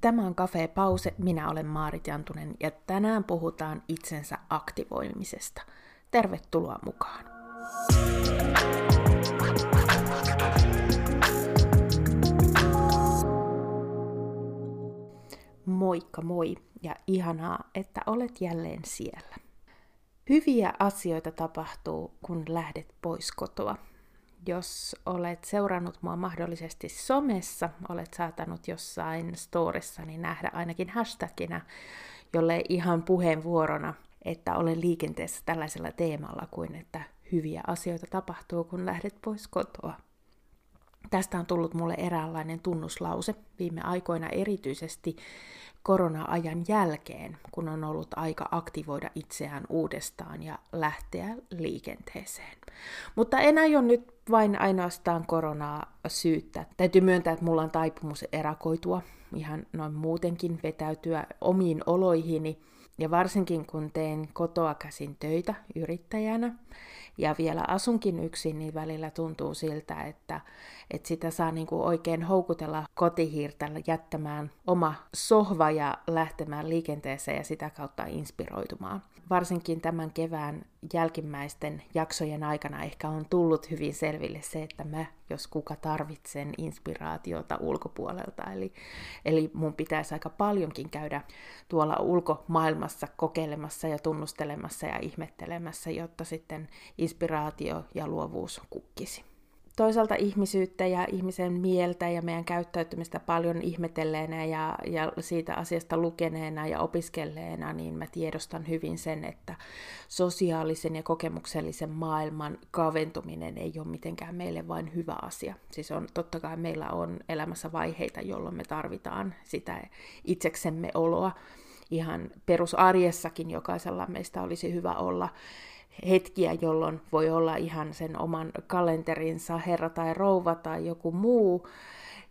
Tämä on Cafe Pause, minä olen Maarit Jantunen ja tänään puhutaan itsensä aktivoimisesta. Tervetuloa mukaan! Moikka moi ja ihanaa, että olet jälleen siellä. Hyviä asioita tapahtuu, kun lähdet pois kotoa. Jos olet seurannut mua mahdollisesti somessa, olet saatanut jossain storissani nähdä ainakin hashtagina, jolle ihan puheenvuorona, että olen liikenteessä tällaisella teemalla kuin, että hyviä asioita tapahtuu, kun lähdet pois kotoa. Tästä on tullut mulle eräänlainen tunnuslause viime aikoina erityisesti korona-ajan jälkeen, kun on ollut aika aktivoida itseään uudestaan ja lähteä liikenteeseen. Mutta en aio nyt vain ainoastaan koronaa syyttää. Täytyy myöntää, että mulla on taipumus erakoitua, ihan noin muutenkin vetäytyä omiin oloihini, ja varsinkin kun teen kotoa käsin töitä yrittäjänä, ja vielä asunkin yksin, niin välillä tuntuu siltä, että, että sitä saa niin kuin oikein houkutella kotihiirtä jättämään oma sohva ja lähtemään liikenteeseen ja sitä kautta inspiroitumaan. Varsinkin tämän kevään jälkimmäisten jaksojen aikana ehkä on tullut hyvin selville se, että mä, jos kuka tarvitsen inspiraatiota ulkopuolelta, eli, eli mun pitäisi aika paljonkin käydä tuolla ulkomaailmassa kokeilemassa ja tunnustelemassa ja ihmettelemässä, jotta sitten inspiraatio ja luovuus kukkisi toisaalta ihmisyyttä ja ihmisen mieltä ja meidän käyttäytymistä paljon ihmetelleenä ja, ja siitä asiasta lukeneena ja opiskelleena, niin mä tiedostan hyvin sen, että sosiaalisen ja kokemuksellisen maailman kaventuminen ei ole mitenkään meille vain hyvä asia. Siis on, totta kai meillä on elämässä vaiheita, jolloin me tarvitaan sitä itseksemme oloa. Ihan perusarjessakin jokaisella meistä olisi hyvä olla hetkiä, jolloin voi olla ihan sen oman kalenterinsa herra tai rouva tai joku muu,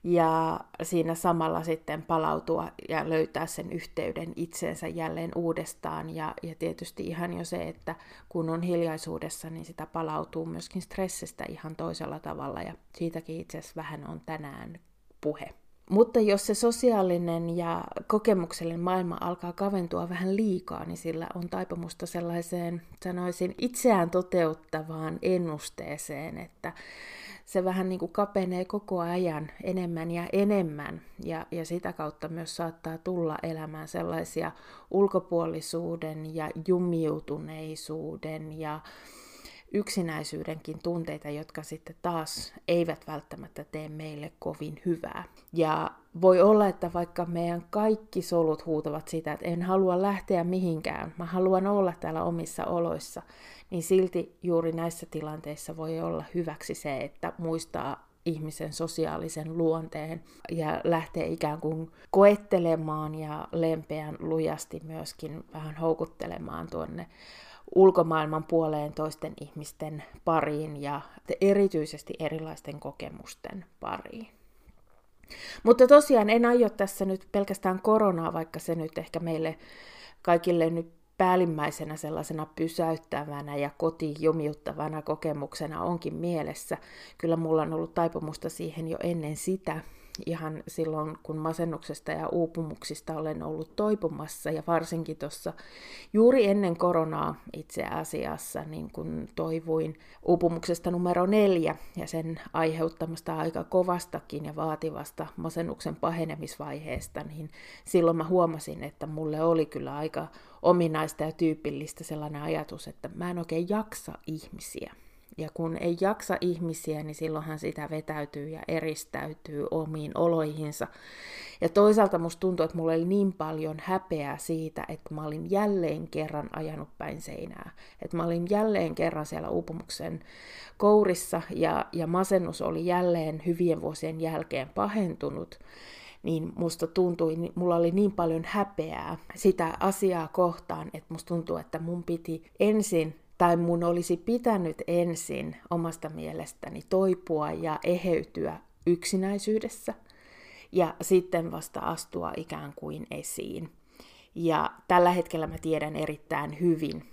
ja siinä samalla sitten palautua ja löytää sen yhteyden itseensä jälleen uudestaan. Ja, ja tietysti ihan jo se, että kun on hiljaisuudessa, niin sitä palautuu myöskin stressistä ihan toisella tavalla, ja siitäkin itse asiassa vähän on tänään puhe. Mutta jos se sosiaalinen ja kokemuksellinen maailma alkaa kaventua vähän liikaa, niin sillä on taipumusta sellaiseen, sanoisin, itseään toteuttavaan ennusteeseen, että se vähän niin kuin kapenee koko ajan enemmän ja enemmän, ja, ja sitä kautta myös saattaa tulla elämään sellaisia ulkopuolisuuden ja jumiutuneisuuden ja yksinäisyydenkin tunteita, jotka sitten taas eivät välttämättä tee meille kovin hyvää. Ja voi olla, että vaikka meidän kaikki solut huutavat sitä, että en halua lähteä mihinkään, mä haluan olla täällä omissa oloissa, niin silti juuri näissä tilanteissa voi olla hyväksi se, että muistaa ihmisen sosiaalisen luonteen ja lähtee ikään kuin koettelemaan ja lempeän lujasti myöskin vähän houkuttelemaan tuonne ulkomaailman puoleen toisten ihmisten pariin ja erityisesti erilaisten kokemusten pariin. Mutta tosiaan en aio tässä nyt pelkästään koronaa, vaikka se nyt ehkä meille kaikille nyt päällimmäisenä sellaisena pysäyttävänä ja kotijumiuttavana kokemuksena onkin mielessä. Kyllä mulla on ollut taipumusta siihen jo ennen sitä, ihan silloin, kun masennuksesta ja uupumuksista olen ollut toipumassa ja varsinkin tuossa juuri ennen koronaa itse asiassa, niin kun toivuin uupumuksesta numero neljä ja sen aiheuttamasta aika kovastakin ja vaativasta masennuksen pahenemisvaiheesta, niin silloin mä huomasin, että mulle oli kyllä aika ominaista ja tyypillistä sellainen ajatus, että mä en oikein jaksa ihmisiä. Ja kun ei jaksa ihmisiä, niin silloinhan sitä vetäytyy ja eristäytyy omiin oloihinsa. Ja toisaalta musta tuntuu, että mulla oli niin paljon häpeää siitä, että mä olin jälleen kerran ajanut päin seinää. Että mä olin jälleen kerran siellä uupumuksen kourissa ja, ja masennus oli jälleen hyvien vuosien jälkeen pahentunut niin musta tuntui, mulla oli niin paljon häpeää sitä asiaa kohtaan, että musta tuntuu, että mun piti ensin tai mun olisi pitänyt ensin omasta mielestäni toipua ja eheytyä yksinäisyydessä ja sitten vasta astua ikään kuin esiin. Ja tällä hetkellä mä tiedän erittäin hyvin,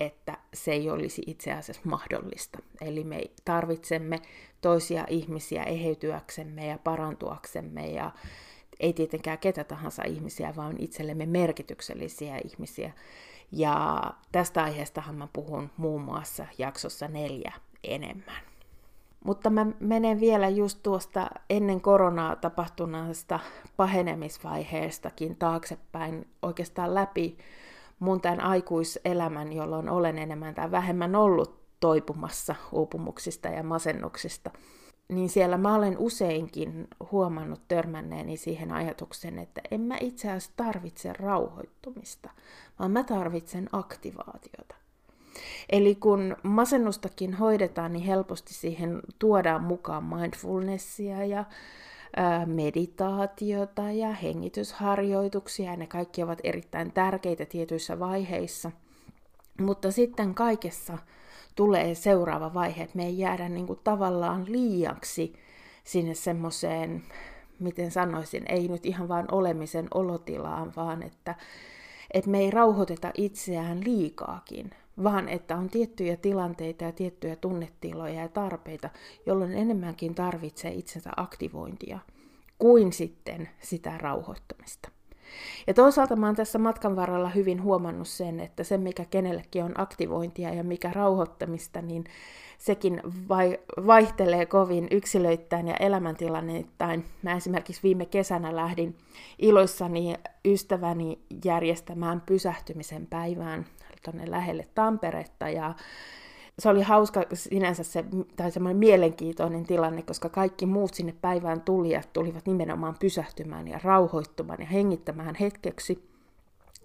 että se ei olisi itse asiassa mahdollista. Eli me tarvitsemme toisia ihmisiä eheytyäksemme ja parantuaksemme ja ei tietenkään ketä tahansa ihmisiä, vaan itsellemme merkityksellisiä ihmisiä. Ja tästä aiheestahan mä puhun muun muassa jaksossa neljä enemmän. Mutta mä menen vielä just tuosta ennen koronaa tapahtuneesta pahenemisvaiheestakin taaksepäin oikeastaan läpi mun tämän aikuiselämän, jolloin olen enemmän tai vähemmän ollut toipumassa uupumuksista ja masennuksista. Niin siellä mä olen useinkin huomannut törmänneeni siihen ajatukseen, että en mä itse asiassa tarvitse rauhoittumista, vaan mä tarvitsen aktivaatiota. Eli kun masennustakin hoidetaan, niin helposti siihen tuodaan mukaan mindfulnessia ja meditaatiota ja hengitysharjoituksia, ja ne kaikki ovat erittäin tärkeitä tietyissä vaiheissa. Mutta sitten kaikessa tulee seuraava vaihe, että me ei jäädä niin kuin tavallaan liiaksi sinne semmoiseen, miten sanoisin, ei nyt ihan vain olemisen olotilaan, vaan että, että me ei rauhoiteta itseään liikaakin, vaan että on tiettyjä tilanteita ja tiettyjä tunnetiloja ja tarpeita, jolloin enemmänkin tarvitsee itsensä aktivointia kuin sitten sitä rauhoittamista. Ja toisaalta mä oon tässä matkan varrella hyvin huomannut sen, että se mikä kenellekin on aktivointia ja mikä rauhoittamista, niin sekin vai, vaihtelee kovin yksilöittäin ja elämäntilanneittain. Mä esimerkiksi viime kesänä lähdin iloissani ystäväni järjestämään pysähtymisen päivään tuonne lähelle Tamperetta ja se oli hauska sinänsä se, tai semmoinen mielenkiintoinen tilanne, koska kaikki muut sinne päivään tulijat tulivat nimenomaan pysähtymään ja rauhoittumaan ja hengittämään hetkeksi.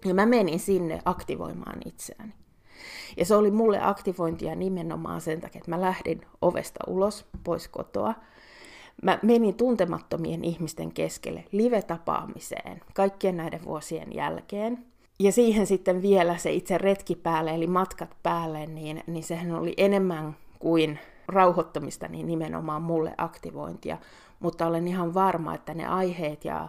Ja mä menin sinne aktivoimaan itseäni. Ja se oli mulle aktivointia nimenomaan sen takia, että mä lähdin ovesta ulos, pois kotoa. Mä menin tuntemattomien ihmisten keskelle live-tapaamiseen kaikkien näiden vuosien jälkeen ja siihen sitten vielä se itse retki päälle, eli matkat päälle, niin, niin sehän oli enemmän kuin rauhoittamista, niin nimenomaan mulle aktivointia. Mutta olen ihan varma, että ne aiheet ja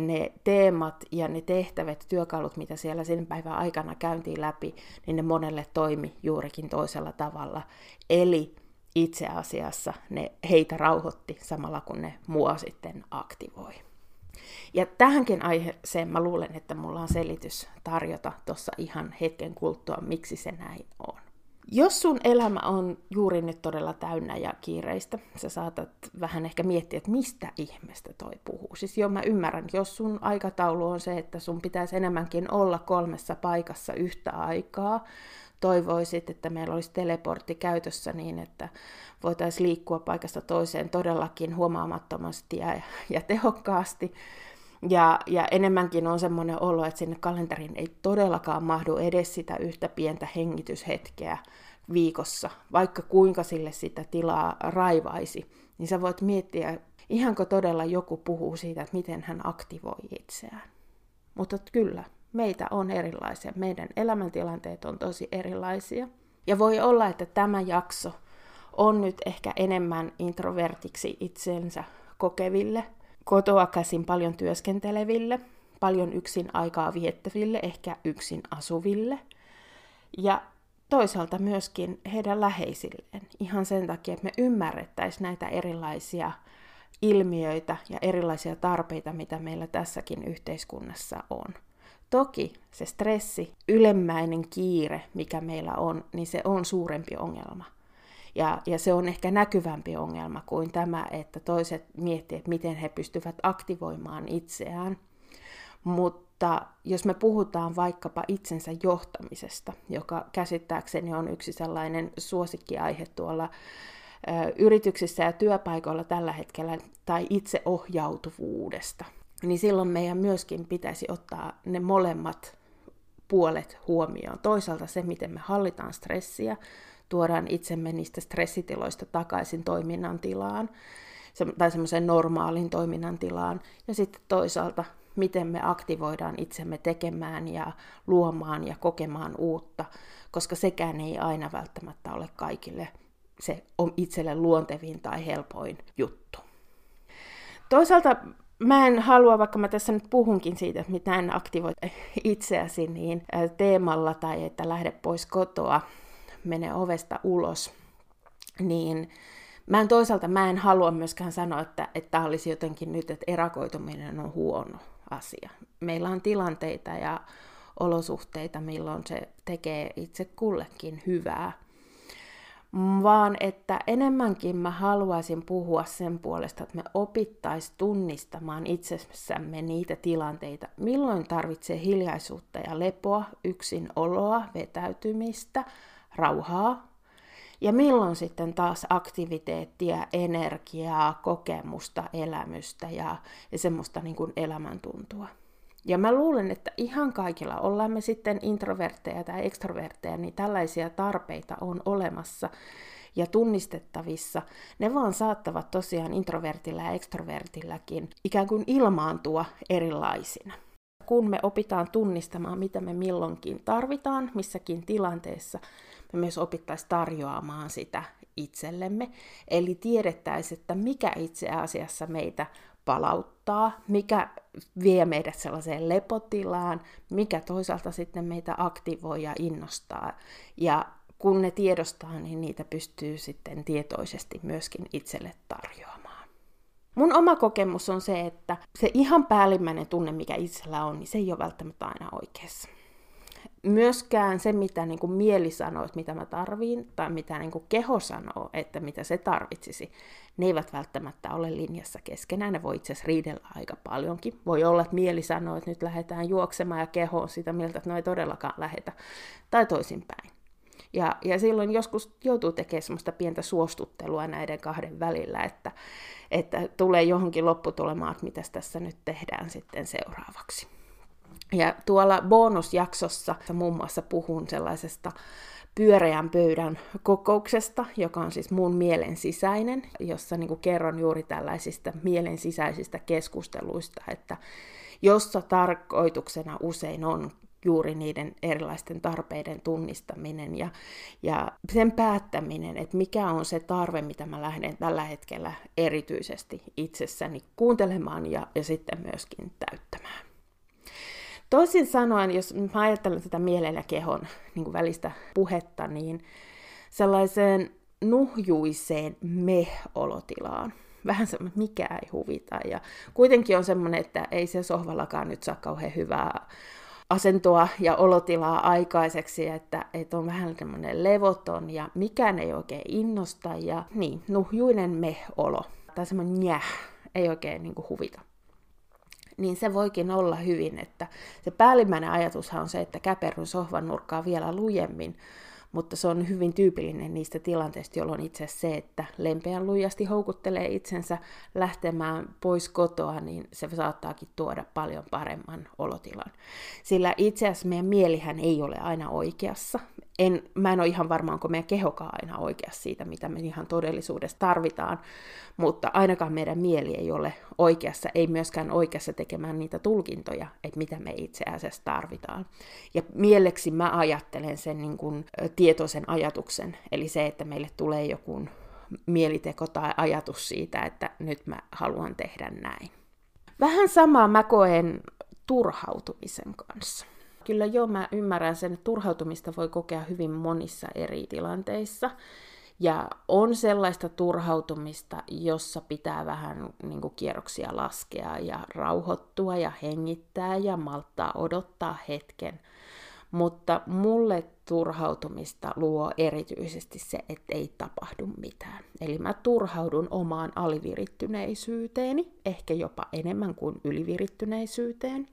ne teemat ja ne tehtävät, työkalut, mitä siellä sen päivän aikana käyntiin läpi, niin ne monelle toimi juurikin toisella tavalla. Eli itse asiassa ne heitä rauhoitti samalla kun ne mua sitten aktivoi. Ja tähänkin aiheeseen mä luulen, että mulla on selitys tarjota tuossa ihan hetken kuluttua, miksi se näin on. Jos sun elämä on juuri nyt todella täynnä ja kiireistä, sä saatat vähän ehkä miettiä, että mistä ihmeestä toi puhuu. Siis joo, mä ymmärrän, jos sun aikataulu on se, että sun pitäisi enemmänkin olla kolmessa paikassa yhtä aikaa, toivoisit, että meillä olisi teleportti käytössä niin, että voitaisiin liikkua paikasta toiseen todellakin huomaamattomasti ja, ja tehokkaasti, ja, ja enemmänkin on semmoinen olo, että sinne kalenteriin ei todellakaan mahdu edes sitä yhtä pientä hengityshetkeä viikossa, vaikka kuinka sille sitä tilaa raivaisi, niin sä voit miettiä, ihanko todella joku puhuu siitä, että miten hän aktivoi itseään. Mutta kyllä, meitä on erilaisia, meidän elämäntilanteet on tosi erilaisia. Ja voi olla, että tämä jakso on nyt ehkä enemmän introvertiksi itsensä kokeville – kotoa käsin paljon työskenteleville, paljon yksin aikaa viettäville, ehkä yksin asuville. Ja toisaalta myöskin heidän läheisilleen. Ihan sen takia, että me ymmärrettäisiin näitä erilaisia ilmiöitä ja erilaisia tarpeita, mitä meillä tässäkin yhteiskunnassa on. Toki se stressi, ylemmäinen kiire, mikä meillä on, niin se on suurempi ongelma – ja, ja se on ehkä näkyvämpi ongelma kuin tämä, että toiset miettivät, että miten he pystyvät aktivoimaan itseään. Mutta jos me puhutaan vaikkapa itsensä johtamisesta, joka käsittääkseni on yksi sellainen suosikkiaihe tuolla yrityksissä ja työpaikoilla tällä hetkellä, tai itseohjautuvuudesta, niin silloin meidän myöskin pitäisi ottaa ne molemmat puolet huomioon. Toisaalta se, miten me hallitaan stressiä, tuodaan itsemme niistä stressitiloista takaisin toiminnan tilaan tai semmoiseen normaalin toiminnan tilaan. Ja sitten toisaalta, miten me aktivoidaan itsemme tekemään ja luomaan ja kokemaan uutta, koska sekään ei aina välttämättä ole kaikille se on itselle luontevin tai helpoin juttu. Toisaalta mä en halua, vaikka mä tässä nyt puhunkin siitä, että mitä en aktivoi itseäsi, niin teemalla tai että lähde pois kotoa, mene ovesta ulos, niin Mä en toisaalta mä en halua myöskään sanoa, että tämä olisi jotenkin nyt, että erakoituminen on huono asia. Meillä on tilanteita ja olosuhteita, milloin se tekee itse kullekin hyvää. Vaan että enemmänkin mä haluaisin puhua sen puolesta, että me opittaisiin tunnistamaan itsessämme niitä tilanteita, milloin tarvitsee hiljaisuutta ja lepoa, yksin oloa, vetäytymistä, rauhaa, ja milloin sitten taas aktiviteettia, energiaa, kokemusta, elämystä ja, ja semmoista niin kuin elämäntuntua. Ja mä luulen, että ihan kaikilla, ollaan me sitten introvertteja tai ekstrovertteja, niin tällaisia tarpeita on olemassa ja tunnistettavissa. Ne vaan saattavat tosiaan introvertilla ja ekstrovertilläkin ikään kuin ilmaantua erilaisina. Kun me opitaan tunnistamaan, mitä me milloinkin tarvitaan missäkin tilanteessa, me myös opittaisiin tarjoamaan sitä itsellemme. Eli tiedettäisiin, että mikä itse asiassa meitä palauttaa, mikä vie meidät sellaiseen lepotilaan, mikä toisaalta sitten meitä aktivoi ja innostaa. Ja kun ne tiedostaa, niin niitä pystyy sitten tietoisesti myöskin itselle tarjoamaan. Mun oma kokemus on se, että se ihan päällimmäinen tunne, mikä itsellä on, niin se ei ole välttämättä aina oikeassa myöskään se, mitä niin kuin mieli sanoo, että mitä mä tarviin, tai mitä niin kuin keho sanoo, että mitä se tarvitsisi, ne eivät välttämättä ole linjassa keskenään. Ne voi itse asiassa riidellä aika paljonkin. Voi olla, että mieli sanoo, että nyt lähdetään juoksemaan ja keho on sitä mieltä, että no ei todellakaan lähetä. Tai toisinpäin. Ja, ja silloin joskus joutuu tekemään semmoista pientä suostuttelua näiden kahden välillä, että, että tulee johonkin lopputulemaan, että mitä tässä nyt tehdään sitten seuraavaksi. Ja tuolla bonusjaksossa muun muassa puhun sellaisesta pyöreän pöydän kokouksesta, joka on siis mun mielen sisäinen, jossa niin kuin kerron juuri tällaisista mielen sisäisistä keskusteluista, että jossa tarkoituksena usein on juuri niiden erilaisten tarpeiden tunnistaminen ja, ja sen päättäminen, että mikä on se tarve, mitä mä lähden tällä hetkellä erityisesti itsessäni kuuntelemaan ja, ja sitten myöskin täyttämään. Toisin sanoen, jos mä ajattelen tätä mielen ja kehon niin kuin välistä puhetta, niin sellaiseen nuhjuiseen me-olotilaan. Vähän semmoinen, mikä ei huvita. Ja kuitenkin on semmoinen, että ei se sohvallakaan nyt saa kauhean hyvää asentoa ja olotilaa aikaiseksi, että, että on vähän semmoinen levoton ja mikään ei oikein innosta ja niin, nuhjuinen me-olo. Tai semmoinen njäh, ei oikein niin kuin huvita niin se voikin olla hyvin, että se päällimmäinen ajatushan on se, että käperryn sohvan nurkkaa vielä lujemmin, mutta se on hyvin tyypillinen niistä tilanteista, jolloin itse se, että lempeän lujasti houkuttelee itsensä lähtemään pois kotoa, niin se saattaakin tuoda paljon paremman olotilan. Sillä itse asiassa meidän mielihän ei ole aina oikeassa en, mä en ole ihan varma, onko meidän kehokaan aina oikeassa siitä, mitä me ihan todellisuudessa tarvitaan, mutta ainakaan meidän mieli ei ole oikeassa, ei myöskään oikeassa tekemään niitä tulkintoja, että mitä me itse asiassa tarvitaan. Ja mieleksi mä ajattelen sen niin kuin, tietoisen ajatuksen, eli se, että meille tulee joku mieliteko tai ajatus siitä, että nyt mä haluan tehdä näin. Vähän samaa mä koen turhautumisen kanssa. Kyllä joo, mä ymmärrän sen, että turhautumista voi kokea hyvin monissa eri tilanteissa. Ja on sellaista turhautumista, jossa pitää vähän niin kuin kierroksia laskea ja rauhoittua ja hengittää ja malttaa odottaa hetken. Mutta mulle turhautumista luo erityisesti se, että ei tapahdu mitään. Eli mä turhaudun omaan alivirittyneisyyteeni, ehkä jopa enemmän kuin ylivirittyneisyyteen.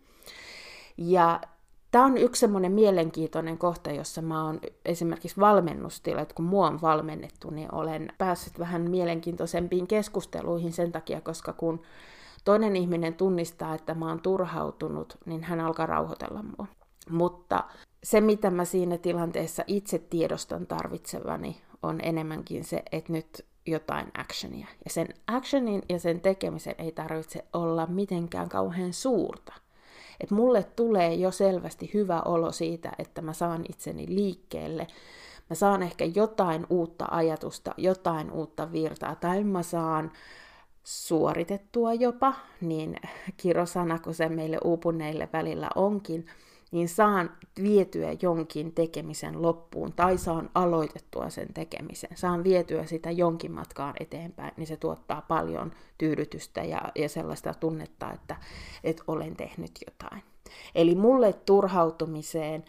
Ja Tämä on yksi semmoinen mielenkiintoinen kohta, jossa mä oon esimerkiksi valmennustila, että kun mua on valmennettu, niin olen päässyt vähän mielenkiintoisempiin keskusteluihin sen takia, koska kun toinen ihminen tunnistaa, että mä oon turhautunut, niin hän alkaa rauhoitella mua. Mutta se, mitä mä siinä tilanteessa itse tiedostan tarvitsevani, on enemmänkin se, että nyt jotain actionia. Ja sen actionin ja sen tekemisen ei tarvitse olla mitenkään kauhean suurta – että mulle tulee jo selvästi hyvä olo siitä, että mä saan itseni liikkeelle. Mä saan ehkä jotain uutta ajatusta, jotain uutta virtaa, tai mä saan suoritettua jopa, niin kirosana kuin se meille uupuneille välillä onkin, niin saan vietyä jonkin tekemisen loppuun tai saan aloitettua sen tekemisen, saan vietyä sitä jonkin matkaan eteenpäin, niin se tuottaa paljon tyydytystä ja, ja sellaista tunnetta, että, että olen tehnyt jotain. Eli mulle turhautumiseen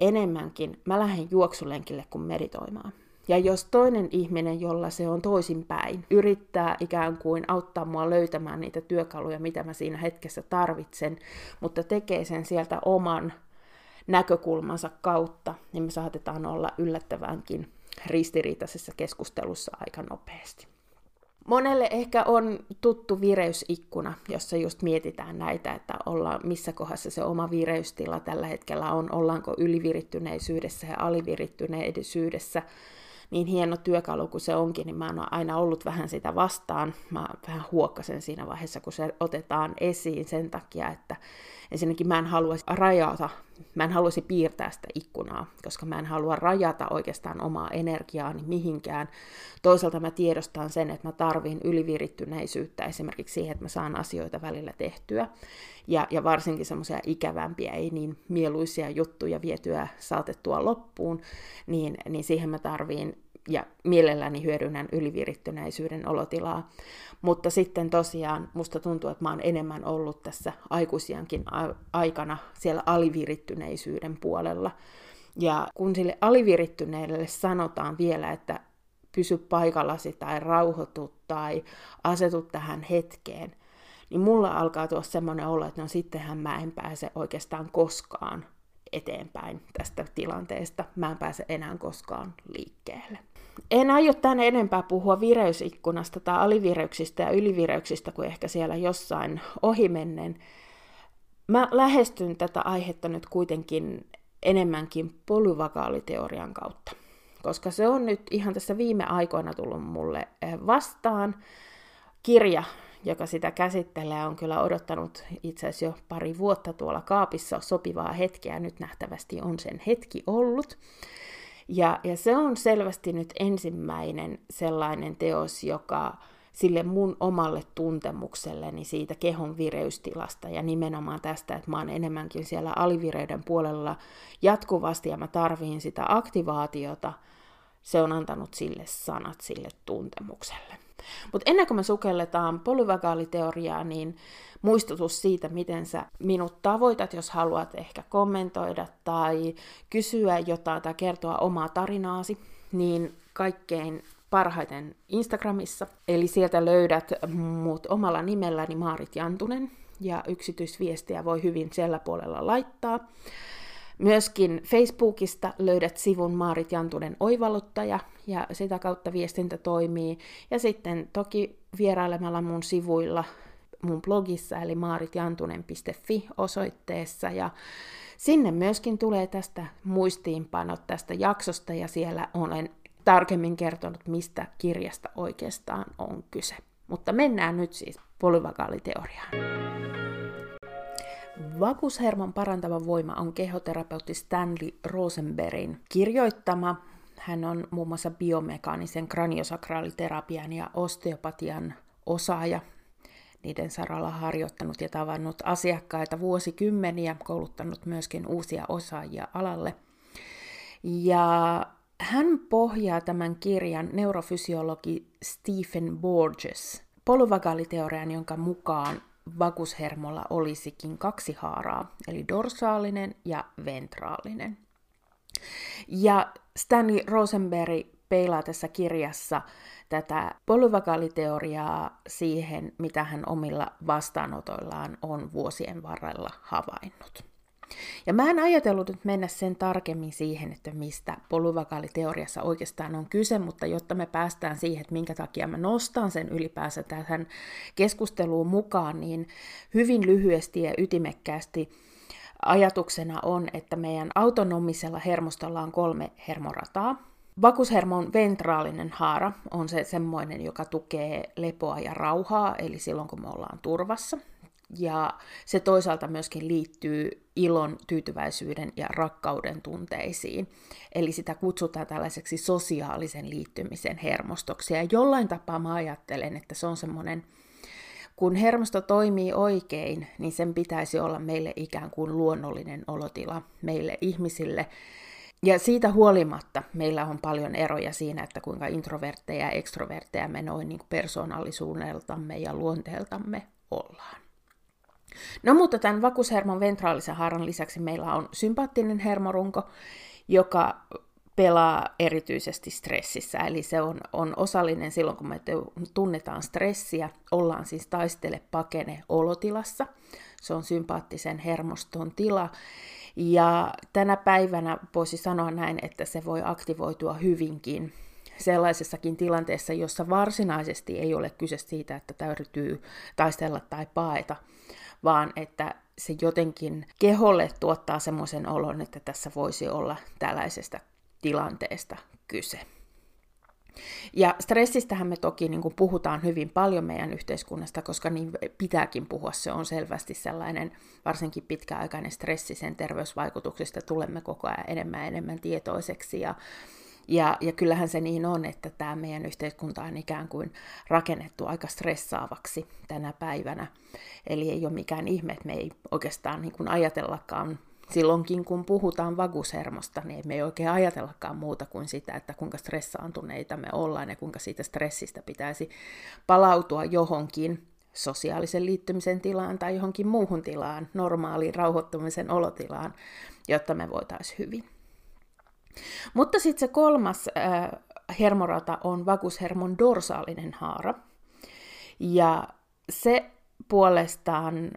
enemmänkin, mä lähden juoksulenkille kuin meditoimaan. Ja jos toinen ihminen, jolla se on toisinpäin, yrittää ikään kuin auttaa mua löytämään niitä työkaluja, mitä mä siinä hetkessä tarvitsen, mutta tekee sen sieltä oman näkökulmansa kautta, niin me saatetaan olla yllättävänkin ristiriitaisessa keskustelussa aika nopeasti. Monelle ehkä on tuttu vireysikkuna, jossa just mietitään näitä, että ollaan, missä kohdassa se oma vireystila tällä hetkellä on, ollaanko ylivirittyneisyydessä ja alivirittyneisyyydessä, niin hieno työkalu kuin se onkin, niin mä oon aina ollut vähän sitä vastaan. Mä vähän huokkasen siinä vaiheessa, kun se otetaan esiin sen takia, että ensinnäkin mä en haluaisi rajata, mä en haluaisi piirtää sitä ikkunaa, koska mä en halua rajata oikeastaan omaa energiaani mihinkään. Toisaalta mä tiedostan sen, että mä tarviin ylivirittyneisyyttä esimerkiksi siihen, että mä saan asioita välillä tehtyä. Ja, ja varsinkin semmoisia ikävämpiä, ei niin mieluisia juttuja vietyä saatettua loppuun, niin, niin siihen mä tarviin ja mielelläni hyödynnän ylivirittynäisyyden olotilaa. Mutta sitten tosiaan musta tuntuu, että mä oon enemmän ollut tässä aikuisiankin aikana siellä alivirittyneisyyden puolella. Ja kun sille alivirittyneelle sanotaan vielä, että pysy paikallasi tai rauhoitu tai asetu tähän hetkeen, niin mulla alkaa tuossa semmoinen olo, että no sittenhän mä en pääse oikeastaan koskaan eteenpäin tästä tilanteesta. Mä en pääse enää koskaan liikkeelle. En aio tänne enempää puhua vireysikkunasta tai alivireyksistä ja ylivireyksistä kuin ehkä siellä jossain ohimennen. Mä lähestyn tätä aihetta nyt kuitenkin enemmänkin polyvagaaliteorian kautta, koska se on nyt ihan tässä viime aikoina tullut mulle eh, vastaan. Kirja, joka sitä käsittelee, on kyllä odottanut itse asiassa jo pari vuotta tuolla kaapissa sopivaa hetkeä. Nyt nähtävästi on sen hetki ollut. Ja, ja se on selvästi nyt ensimmäinen sellainen teos, joka sille mun omalle tuntemukselleni siitä kehon vireystilasta ja nimenomaan tästä, että mä oon enemmänkin siellä alivireiden puolella jatkuvasti ja mä tarviin sitä aktivaatiota, se on antanut sille sanat sille tuntemukselle. Mutta ennen kuin me sukelletaan polyvagaaliteoriaa, niin muistutus siitä, miten sä minut tavoitat, jos haluat ehkä kommentoida tai kysyä jotain tai kertoa omaa tarinaasi, niin kaikkein parhaiten Instagramissa. Eli sieltä löydät mut omalla nimelläni Maarit Jantunen, ja yksityisviestiä voi hyvin siellä puolella laittaa. Myöskin Facebookista löydät sivun Maarit Jantunen oivalluttaja ja sitä kautta viestintä toimii. Ja sitten toki vierailemalla mun sivuilla mun blogissa eli maaritjantunen.fi osoitteessa ja sinne myöskin tulee tästä muistiinpanot tästä jaksosta ja siellä olen tarkemmin kertonut, mistä kirjasta oikeastaan on kyse. Mutta mennään nyt siis polyvagaaliteoriaan. Vakuushermon parantava voima on kehoterapeutti Stanley Rosenbergin kirjoittama. Hän on muun muassa biomekaanisen kraniosakraaliterapian ja osteopatian osaaja. Niiden saralla harjoittanut ja tavannut asiakkaita vuosikymmeniä, kouluttanut myöskin uusia osaajia alalle. Ja hän pohjaa tämän kirjan neurofysiologi Stephen Borges polyvagaaliteorian, jonka mukaan vakushermolla olisikin kaksi haaraa, eli dorsaalinen ja ventraalinen. Ja Stanley Rosenberg peilaa tässä kirjassa tätä polyvagaaliteoriaa siihen, mitä hän omilla vastaanotoillaan on vuosien varrella havainnut. Ja mä en ajatellut nyt mennä sen tarkemmin siihen, että mistä polyvagaaliteoriassa oikeastaan on kyse, mutta jotta me päästään siihen, että minkä takia mä nostan sen ylipäänsä tähän keskusteluun mukaan, niin hyvin lyhyesti ja ytimekkäästi ajatuksena on, että meidän autonomisella hermostolla on kolme hermorataa. Vakushermon ventraalinen haara on se semmoinen, joka tukee lepoa ja rauhaa, eli silloin kun me ollaan turvassa. Ja se toisaalta myöskin liittyy ilon, tyytyväisyyden ja rakkauden tunteisiin. Eli sitä kutsutaan tällaiseksi sosiaalisen liittymisen hermostoksi. Ja jollain tapaa mä ajattelen, että se on semmoinen kun hermosto toimii oikein, niin sen pitäisi olla meille ikään kuin luonnollinen olotila meille ihmisille. Ja siitä huolimatta meillä on paljon eroja siinä, että kuinka introvertteja ja ekstrovertteja me noin niin persoonallisuudeltamme ja luonteeltamme ollaan. No mutta tämän vakushermon ventraalisen haaran lisäksi meillä on sympaattinen hermorunko, joka pelaa erityisesti stressissä, eli se on, on osallinen silloin, kun me tunnetaan stressiä, ollaan siis taistele pakene olotilassa, se on sympaattisen hermoston tila, ja tänä päivänä voisi sanoa näin, että se voi aktivoitua hyvinkin sellaisessakin tilanteessa, jossa varsinaisesti ei ole kyse siitä, että täytyy taistella tai paeta, vaan että se jotenkin keholle tuottaa semmoisen olon, että tässä voisi olla tällaisesta tilanteesta kyse. Ja stressistähän me toki niin kuin puhutaan hyvin paljon meidän yhteiskunnasta, koska niin pitääkin puhua. Se on selvästi sellainen, varsinkin pitkäaikainen stressi sen terveysvaikutuksista tulemme koko ajan enemmän ja enemmän tietoiseksi. Ja, ja, ja kyllähän se niin on, että tämä meidän yhteiskunta on ikään kuin rakennettu aika stressaavaksi tänä päivänä. Eli ei ole mikään ihme, että me ei oikeastaan niin kuin ajatellakaan silloinkin, kun puhutaan vagushermosta, niin me ei oikein ajatellakaan muuta kuin sitä, että kuinka stressaantuneita me ollaan ja kuinka siitä stressistä pitäisi palautua johonkin sosiaalisen liittymisen tilaan tai johonkin muuhun tilaan, normaaliin rauhoittumisen olotilaan, jotta me voitaisiin hyvin. Mutta sitten se kolmas äh, hermorata on vagushermon dorsaalinen haara. Ja se puolestaan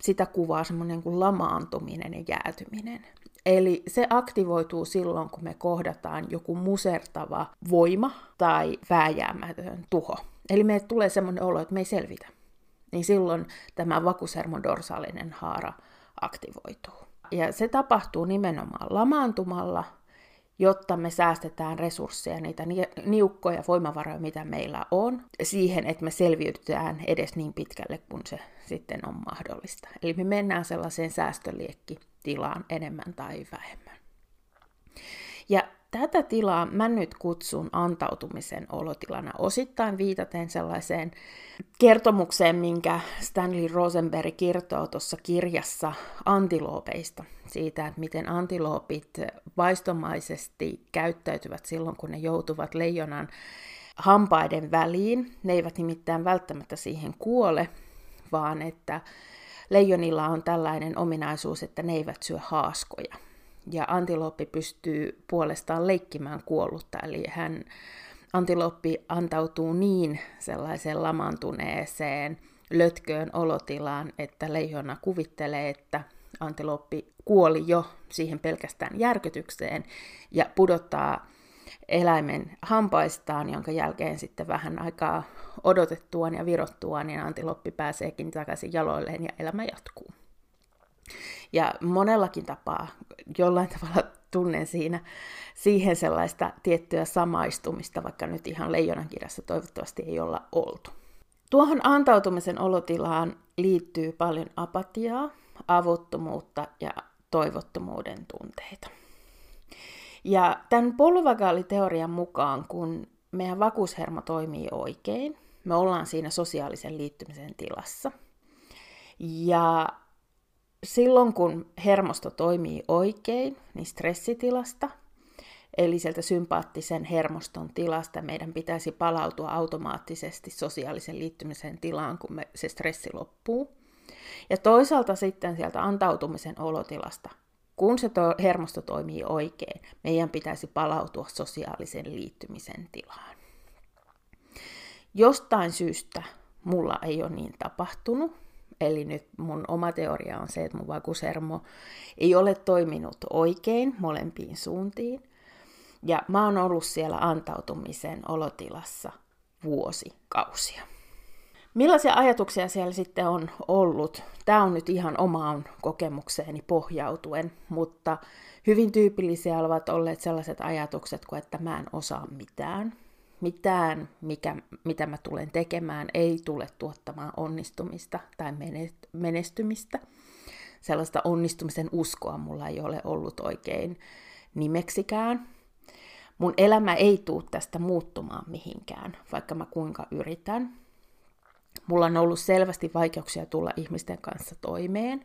sitä kuvaa semmoinen kuin lamaantuminen ja jäätyminen. Eli se aktivoituu silloin, kun me kohdataan joku musertava voima tai vääjäämätön tuho. Eli meille tulee semmoinen olo, että me ei selvitä. Niin silloin tämä vakusermodorsaalinen haara aktivoituu. Ja se tapahtuu nimenomaan lamaantumalla jotta me säästetään resursseja, niitä niukkoja voimavaroja, mitä meillä on, siihen, että me selviytytään edes niin pitkälle kuin se sitten on mahdollista. Eli me mennään sellaiseen säästöliekkitilaan enemmän tai vähemmän. Ja tätä tilaa mä nyt kutsun antautumisen olotilana osittain viitaten sellaiseen kertomukseen, minkä Stanley Rosenberg kirtoo tuossa kirjassa antiloopeista, siitä, että miten antiloopit vaistomaisesti käyttäytyvät silloin, kun ne joutuvat leijonan hampaiden väliin. Ne eivät nimittäin välttämättä siihen kuole, vaan että leijonilla on tällainen ominaisuus, että ne eivät syö haaskoja. Ja antilooppi pystyy puolestaan leikkimään kuollutta, eli hän, antilooppi antautuu niin sellaiseen lamantuneeseen, lötköön olotilaan, että leijona kuvittelee, että antilooppi kuoli jo siihen pelkästään järkytykseen ja pudottaa eläimen hampaistaan, jonka jälkeen sitten vähän aikaa odotettuaan ja virottuaan, niin antiloppi pääseekin takaisin jaloilleen ja elämä jatkuu. Ja monellakin tapaa, jollain tavalla tunnen siinä siihen sellaista tiettyä samaistumista, vaikka nyt ihan leijonan kirjassa toivottavasti ei olla oltu. Tuohon antautumisen olotilaan liittyy paljon apatiaa, avuttomuutta ja toivottomuuden tunteita. Ja tämän polvagaaliteorian mukaan, kun meidän vakuushermo toimii oikein, me ollaan siinä sosiaalisen liittymisen tilassa. Ja silloin kun hermosto toimii oikein, niin stressitilasta, eli sieltä sympaattisen hermoston tilasta meidän pitäisi palautua automaattisesti sosiaalisen liittymisen tilaan, kun me, se stressi loppuu. Ja toisaalta sitten sieltä antautumisen olotilasta, kun se to- hermosto toimii oikein, meidän pitäisi palautua sosiaalisen liittymisen tilaan. Jostain syystä mulla ei ole niin tapahtunut, Eli nyt mun oma teoria on se, että mun vakusermo ei ole toiminut oikein molempiin suuntiin. Ja mä oon ollut siellä antautumisen olotilassa vuosikausia. Millaisia ajatuksia siellä sitten on ollut? Tämä on nyt ihan omaan kokemukseeni pohjautuen, mutta hyvin tyypillisiä ovat olleet sellaiset ajatukset kuin, että mä en osaa mitään mitään, mikä, mitä mä tulen tekemään, ei tule tuottamaan onnistumista tai menestymistä. Sellaista onnistumisen uskoa mulla ei ole ollut oikein nimeksikään. Mun elämä ei tule tästä muuttumaan mihinkään, vaikka mä kuinka yritän. Mulla on ollut selvästi vaikeuksia tulla ihmisten kanssa toimeen.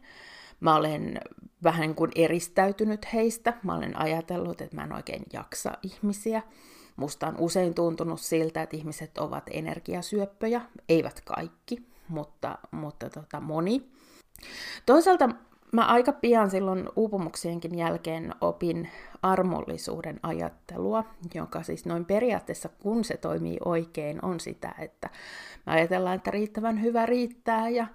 Mä olen vähän kuin eristäytynyt heistä. Mä olen ajatellut, että mä en oikein jaksa ihmisiä. Musta on usein tuntunut siltä, että ihmiset ovat energiasyöppöjä. Eivät kaikki, mutta, mutta tota, moni. Toisaalta mä aika pian silloin uupumuksienkin jälkeen opin armollisuuden ajattelua, joka siis noin periaatteessa, kun se toimii oikein, on sitä, että me ajatellaan, että riittävän hyvä riittää ja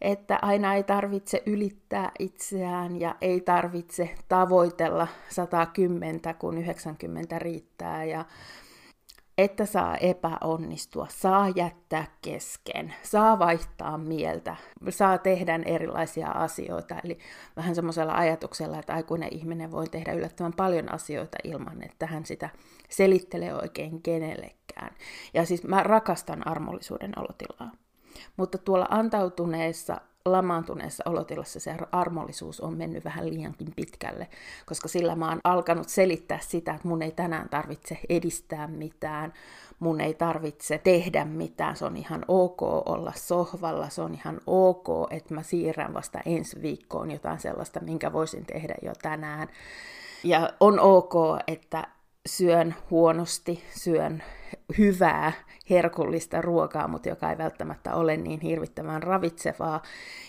että aina ei tarvitse ylittää itseään ja ei tarvitse tavoitella 110, kun 90 riittää ja että saa epäonnistua, saa jättää kesken, saa vaihtaa mieltä, saa tehdä erilaisia asioita. Eli vähän semmoisella ajatuksella, että aikuinen ihminen voi tehdä yllättävän paljon asioita ilman, että hän sitä selittelee oikein kenellekään. Ja siis mä rakastan armollisuuden olotilaa. Mutta tuolla antautuneessa lamaantuneessa olotilassa se armollisuus on mennyt vähän liiankin pitkälle, koska sillä mä oon alkanut selittää sitä, että mun ei tänään tarvitse edistää mitään, mun ei tarvitse tehdä mitään, se on ihan ok olla sohvalla, se on ihan ok, että mä siirrän vasta ensi viikkoon jotain sellaista, minkä voisin tehdä jo tänään. Ja on ok, että syön huonosti, syön hyvää, herkullista ruokaa, mutta joka ei välttämättä ole niin hirvittävän ravitsevaa.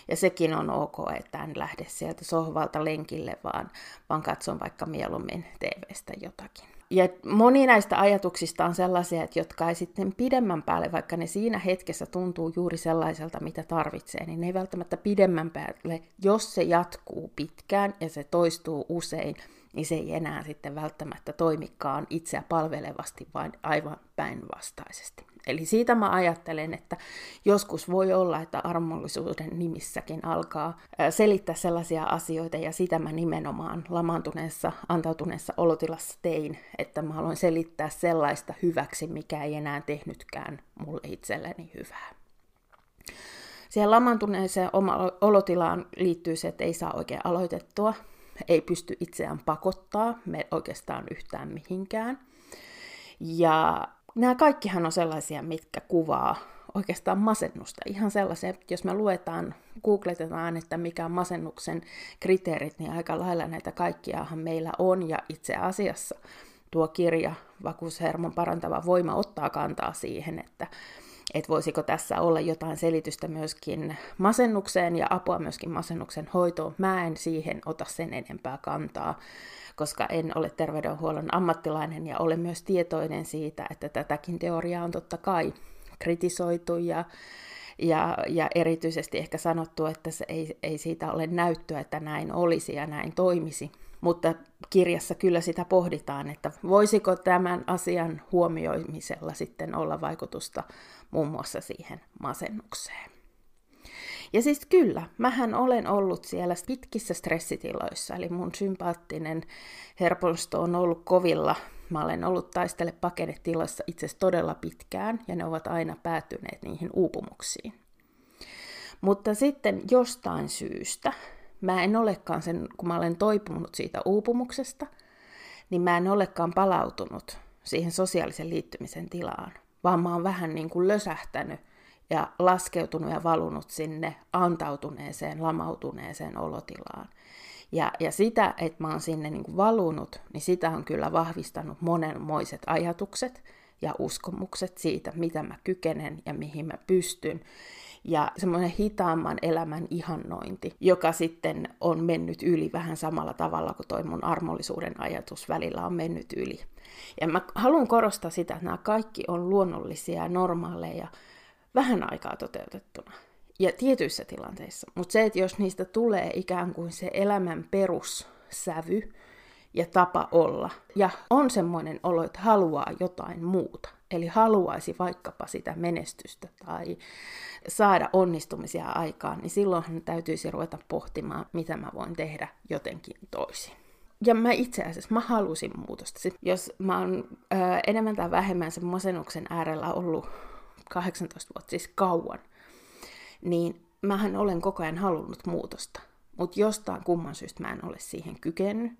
Ja sekin on ok, että en lähde sieltä sohvalta lenkille, vaan, vaan katson vaikka mieluummin TVstä jotakin. Ja moni näistä ajatuksista on sellaisia, että jotka ei sitten pidemmän päälle, vaikka ne siinä hetkessä tuntuu juuri sellaiselta, mitä tarvitsee, niin ne ei välttämättä pidemmän päälle, jos se jatkuu pitkään ja se toistuu usein, niin se ei enää sitten välttämättä toimikaan itseä palvelevasti, vaan aivan päinvastaisesti. Eli siitä mä ajattelen, että joskus voi olla, että armollisuuden nimissäkin alkaa selittää sellaisia asioita, ja sitä mä nimenomaan lamaantuneessa, antautuneessa olotilassa tein, että mä haluan selittää sellaista hyväksi, mikä ei enää tehnytkään mulle itselleni hyvää. Siihen lamantuneeseen oma olotilaan liittyy se, että ei saa oikein aloitettua, ei pysty itseään pakottaa me oikeastaan yhtään mihinkään. Ja nämä kaikkihan on sellaisia, mitkä kuvaa oikeastaan masennusta. Ihan sellaisia, jos me luetaan, googletetaan, että mikä on masennuksen kriteerit, niin aika lailla näitä kaikkiahan meillä on. Ja itse asiassa tuo kirja Vakuushermon parantava voima ottaa kantaa siihen, että että voisiko tässä olla jotain selitystä myöskin masennukseen ja apua myöskin masennuksen hoitoon. Mä en siihen ota sen enempää kantaa, koska en ole terveydenhuollon ammattilainen ja olen myös tietoinen siitä, että tätäkin teoriaa on totta kai kritisoitu ja, ja, ja erityisesti ehkä sanottu, että se ei, ei siitä ole näyttöä, että näin olisi ja näin toimisi. Mutta kirjassa kyllä sitä pohditaan, että voisiko tämän asian huomioimisella sitten olla vaikutusta muun muassa siihen masennukseen. Ja siis kyllä, mähän olen ollut siellä pitkissä stressitiloissa, eli mun sympaattinen herposto on ollut kovilla. Mä olen ollut taistele pakenetiloissa itse asiassa todella pitkään, ja ne ovat aina päätyneet niihin uupumuksiin. Mutta sitten jostain syystä, mä en olekaan sen, kun mä olen toipunut siitä uupumuksesta, niin mä en olekaan palautunut siihen sosiaalisen liittymisen tilaan, vaan mä oon vähän niin kuin lösähtänyt ja laskeutunut ja valunut sinne antautuneeseen, lamautuneeseen olotilaan. Ja, ja sitä, että mä oon sinne niin kuin valunut, niin sitä on kyllä vahvistanut monenmoiset ajatukset ja uskomukset siitä, mitä mä kykenen ja mihin mä pystyn. Ja semmoinen hitaamman elämän ihannointi, joka sitten on mennyt yli vähän samalla tavalla kuin toi mun armollisuuden ajatus välillä on mennyt yli. Ja mä haluan korostaa sitä, että nämä kaikki on luonnollisia ja normaaleja vähän aikaa toteutettuna. Ja tietyissä tilanteissa. Mutta se, että jos niistä tulee ikään kuin se elämän perussävy ja tapa olla, ja on semmoinen olo, että haluaa jotain muuta, eli haluaisi vaikkapa sitä menestystä tai saada onnistumisia aikaan, niin silloinhan täytyisi ruveta pohtimaan, mitä mä voin tehdä jotenkin toisin ja mä itse asiassa, mä halusin muutosta. Jos mä oon ö, enemmän tai vähemmän sen masennuksen äärellä ollut 18 vuotta, siis kauan, niin mähän olen koko ajan halunnut muutosta. Mutta jostain kumman syystä mä en ole siihen kykennyt.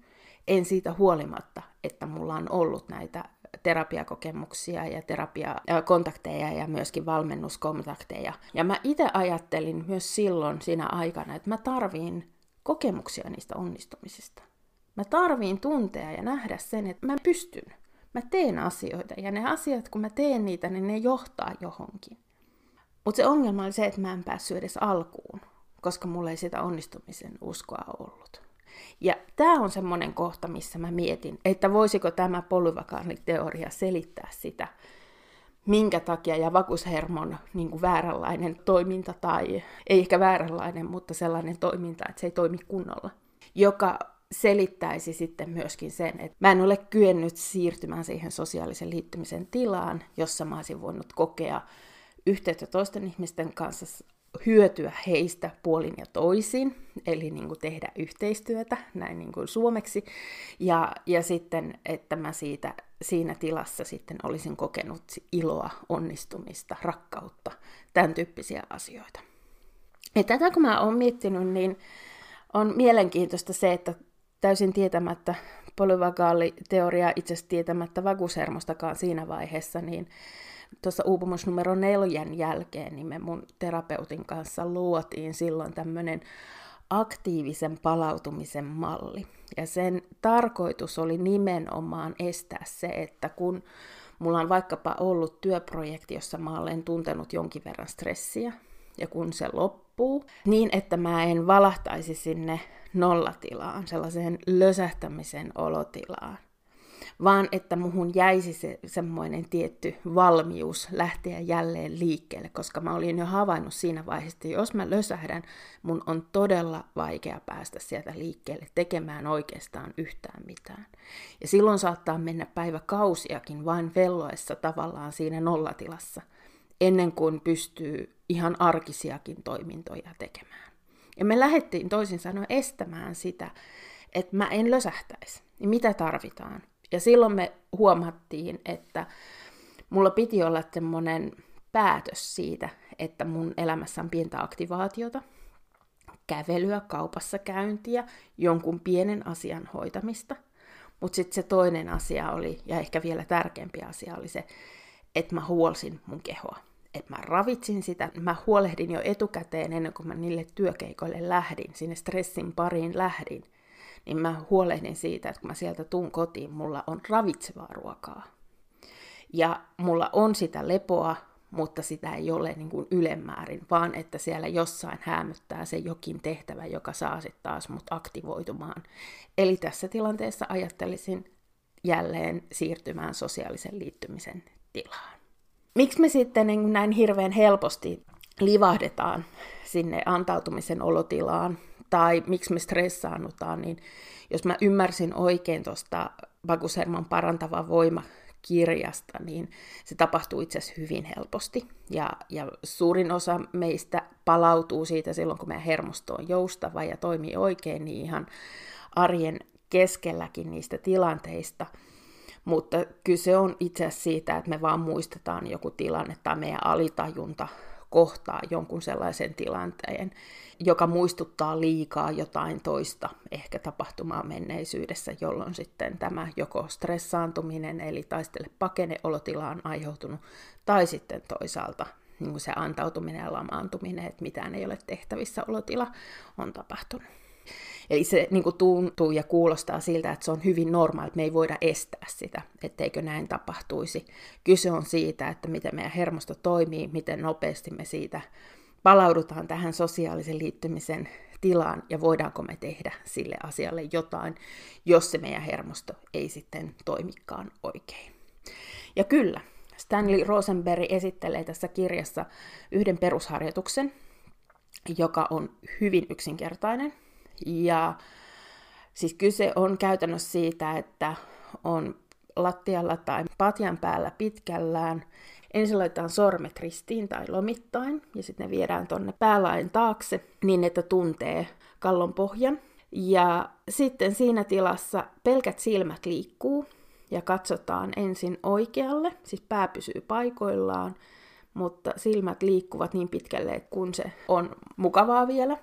En siitä huolimatta, että mulla on ollut näitä terapiakokemuksia ja terapiakontakteja ja myöskin valmennuskontakteja. Ja mä itse ajattelin myös silloin siinä aikana, että mä tarviin kokemuksia niistä onnistumisista. Mä tarviin tuntea ja nähdä sen, että mä pystyn. Mä teen asioita ja ne asiat, kun mä teen niitä, niin ne johtaa johonkin. Mutta se ongelma oli se, että mä en päässyt edes alkuun, koska mulla ei sitä onnistumisen uskoa ollut. Ja tämä on semmoinen kohta, missä mä mietin, että voisiko tämä polyvakaaliteoria selittää sitä, minkä takia ja vakushermon niin kuin vääränlainen toiminta, tai ei ehkä vääränlainen, mutta sellainen toiminta, että se ei toimi kunnolla, joka selittäisi sitten myöskin sen, että mä en ole kyennyt siirtymään siihen sosiaalisen liittymisen tilaan, jossa mä olisin voinut kokea yhteyttä toisten ihmisten kanssa hyötyä heistä puolin ja toisin, eli niin kuin tehdä yhteistyötä, näin niin kuin suomeksi, ja, ja sitten, että mä siitä, siinä tilassa sitten olisin kokenut iloa, onnistumista, rakkautta, tämän tyyppisiä asioita. Ja tätä kun mä oon miettinyt, niin on mielenkiintoista se, että täysin tietämättä polyvagaaliteoriaa itse asiassa tietämättä vagushermostakaan siinä vaiheessa, niin tuossa uupumus numero neljän jälkeen, niin me mun terapeutin kanssa luotiin silloin tämmöinen aktiivisen palautumisen malli. Ja sen tarkoitus oli nimenomaan estää se, että kun mulla on vaikkapa ollut työprojekti, jossa mä olen tuntenut jonkin verran stressiä, ja kun se loppuu, niin että mä en valahtaisi sinne nollatilaan, sellaiseen lösähtämisen olotilaan, vaan että muhun jäisi se semmoinen tietty valmius lähteä jälleen liikkeelle, koska mä olin jo havainnut siinä vaiheessa, että jos mä lösähdän, mun on todella vaikea päästä sieltä liikkeelle tekemään oikeastaan yhtään mitään. Ja silloin saattaa mennä päiväkausiakin vain velloessa tavallaan siinä nollatilassa, ennen kuin pystyy ihan arkisiakin toimintoja tekemään. Ja me lähdettiin toisin sanoen estämään sitä, että mä en lösähtäisi. Niin mitä tarvitaan? Ja silloin me huomattiin, että mulla piti olla semmoinen päätös siitä, että mun elämässä on pientä aktivaatiota, kävelyä, kaupassa käyntiä, jonkun pienen asian hoitamista. Mutta sitten se toinen asia oli, ja ehkä vielä tärkeämpi asia oli se, että mä huolsin mun kehoa. Että mä ravitsin sitä, mä huolehdin jo etukäteen ennen kuin mä niille työkeikoille lähdin, sinne stressin pariin lähdin – niin mä huolehdin siitä, että kun mä sieltä tuun kotiin, mulla on ravitsevaa ruokaa. Ja mulla on sitä lepoa, mutta sitä ei ole niin kuin ylemmäärin, vaan että siellä jossain hämöttää se jokin tehtävä, joka saa sitten taas mut aktivoitumaan. Eli tässä tilanteessa ajattelisin jälleen siirtymään sosiaalisen liittymisen tilaan. Miksi me sitten niin näin hirveän helposti livahdetaan sinne antautumisen olotilaan tai miksi me stressaannutaan, niin jos mä ymmärsin oikein tuosta Baguserman parantava voima kirjasta, niin se tapahtuu itse asiassa hyvin helposti. Ja, ja suurin osa meistä palautuu siitä silloin, kun meidän hermosto on joustava ja toimii oikein, niin ihan arjen keskelläkin niistä tilanteista. Mutta kyse on itse asiassa siitä, että me vaan muistetaan joku tilanne tai meidän alitajunta kohtaa jonkun sellaisen tilanteen, joka muistuttaa liikaa jotain toista ehkä tapahtumaa menneisyydessä, jolloin sitten tämä joko stressaantuminen eli taistele pakene olotila on aiheutunut, tai sitten toisaalta niin kuin se antautuminen ja lamaantuminen, että mitään ei ole tehtävissä olotila on tapahtunut. Eli se niin kuin tuntuu ja kuulostaa siltä, että se on hyvin normaali, että me ei voida estää sitä, etteikö näin tapahtuisi. Kyse on siitä, että miten meidän hermosto toimii, miten nopeasti me siitä palaudutaan tähän sosiaalisen liittymisen tilaan ja voidaanko me tehdä sille asialle jotain, jos se meidän hermosto ei sitten toimikaan oikein. Ja kyllä, Stanley Rosenberg esittelee tässä kirjassa yhden perusharjoituksen, joka on hyvin yksinkertainen. Ja siis kyse on käytännössä siitä, että on lattialla tai patjan päällä pitkällään Ensin laitetaan sormet ristiin tai lomittain ja sitten ne viedään tonne päälain taakse niin, että tuntee kallon pohjan. Ja sitten siinä tilassa pelkät silmät liikkuu ja katsotaan ensin oikealle, siis pää pysyy paikoillaan, mutta silmät liikkuvat niin pitkälle, kun se on mukavaa vielä.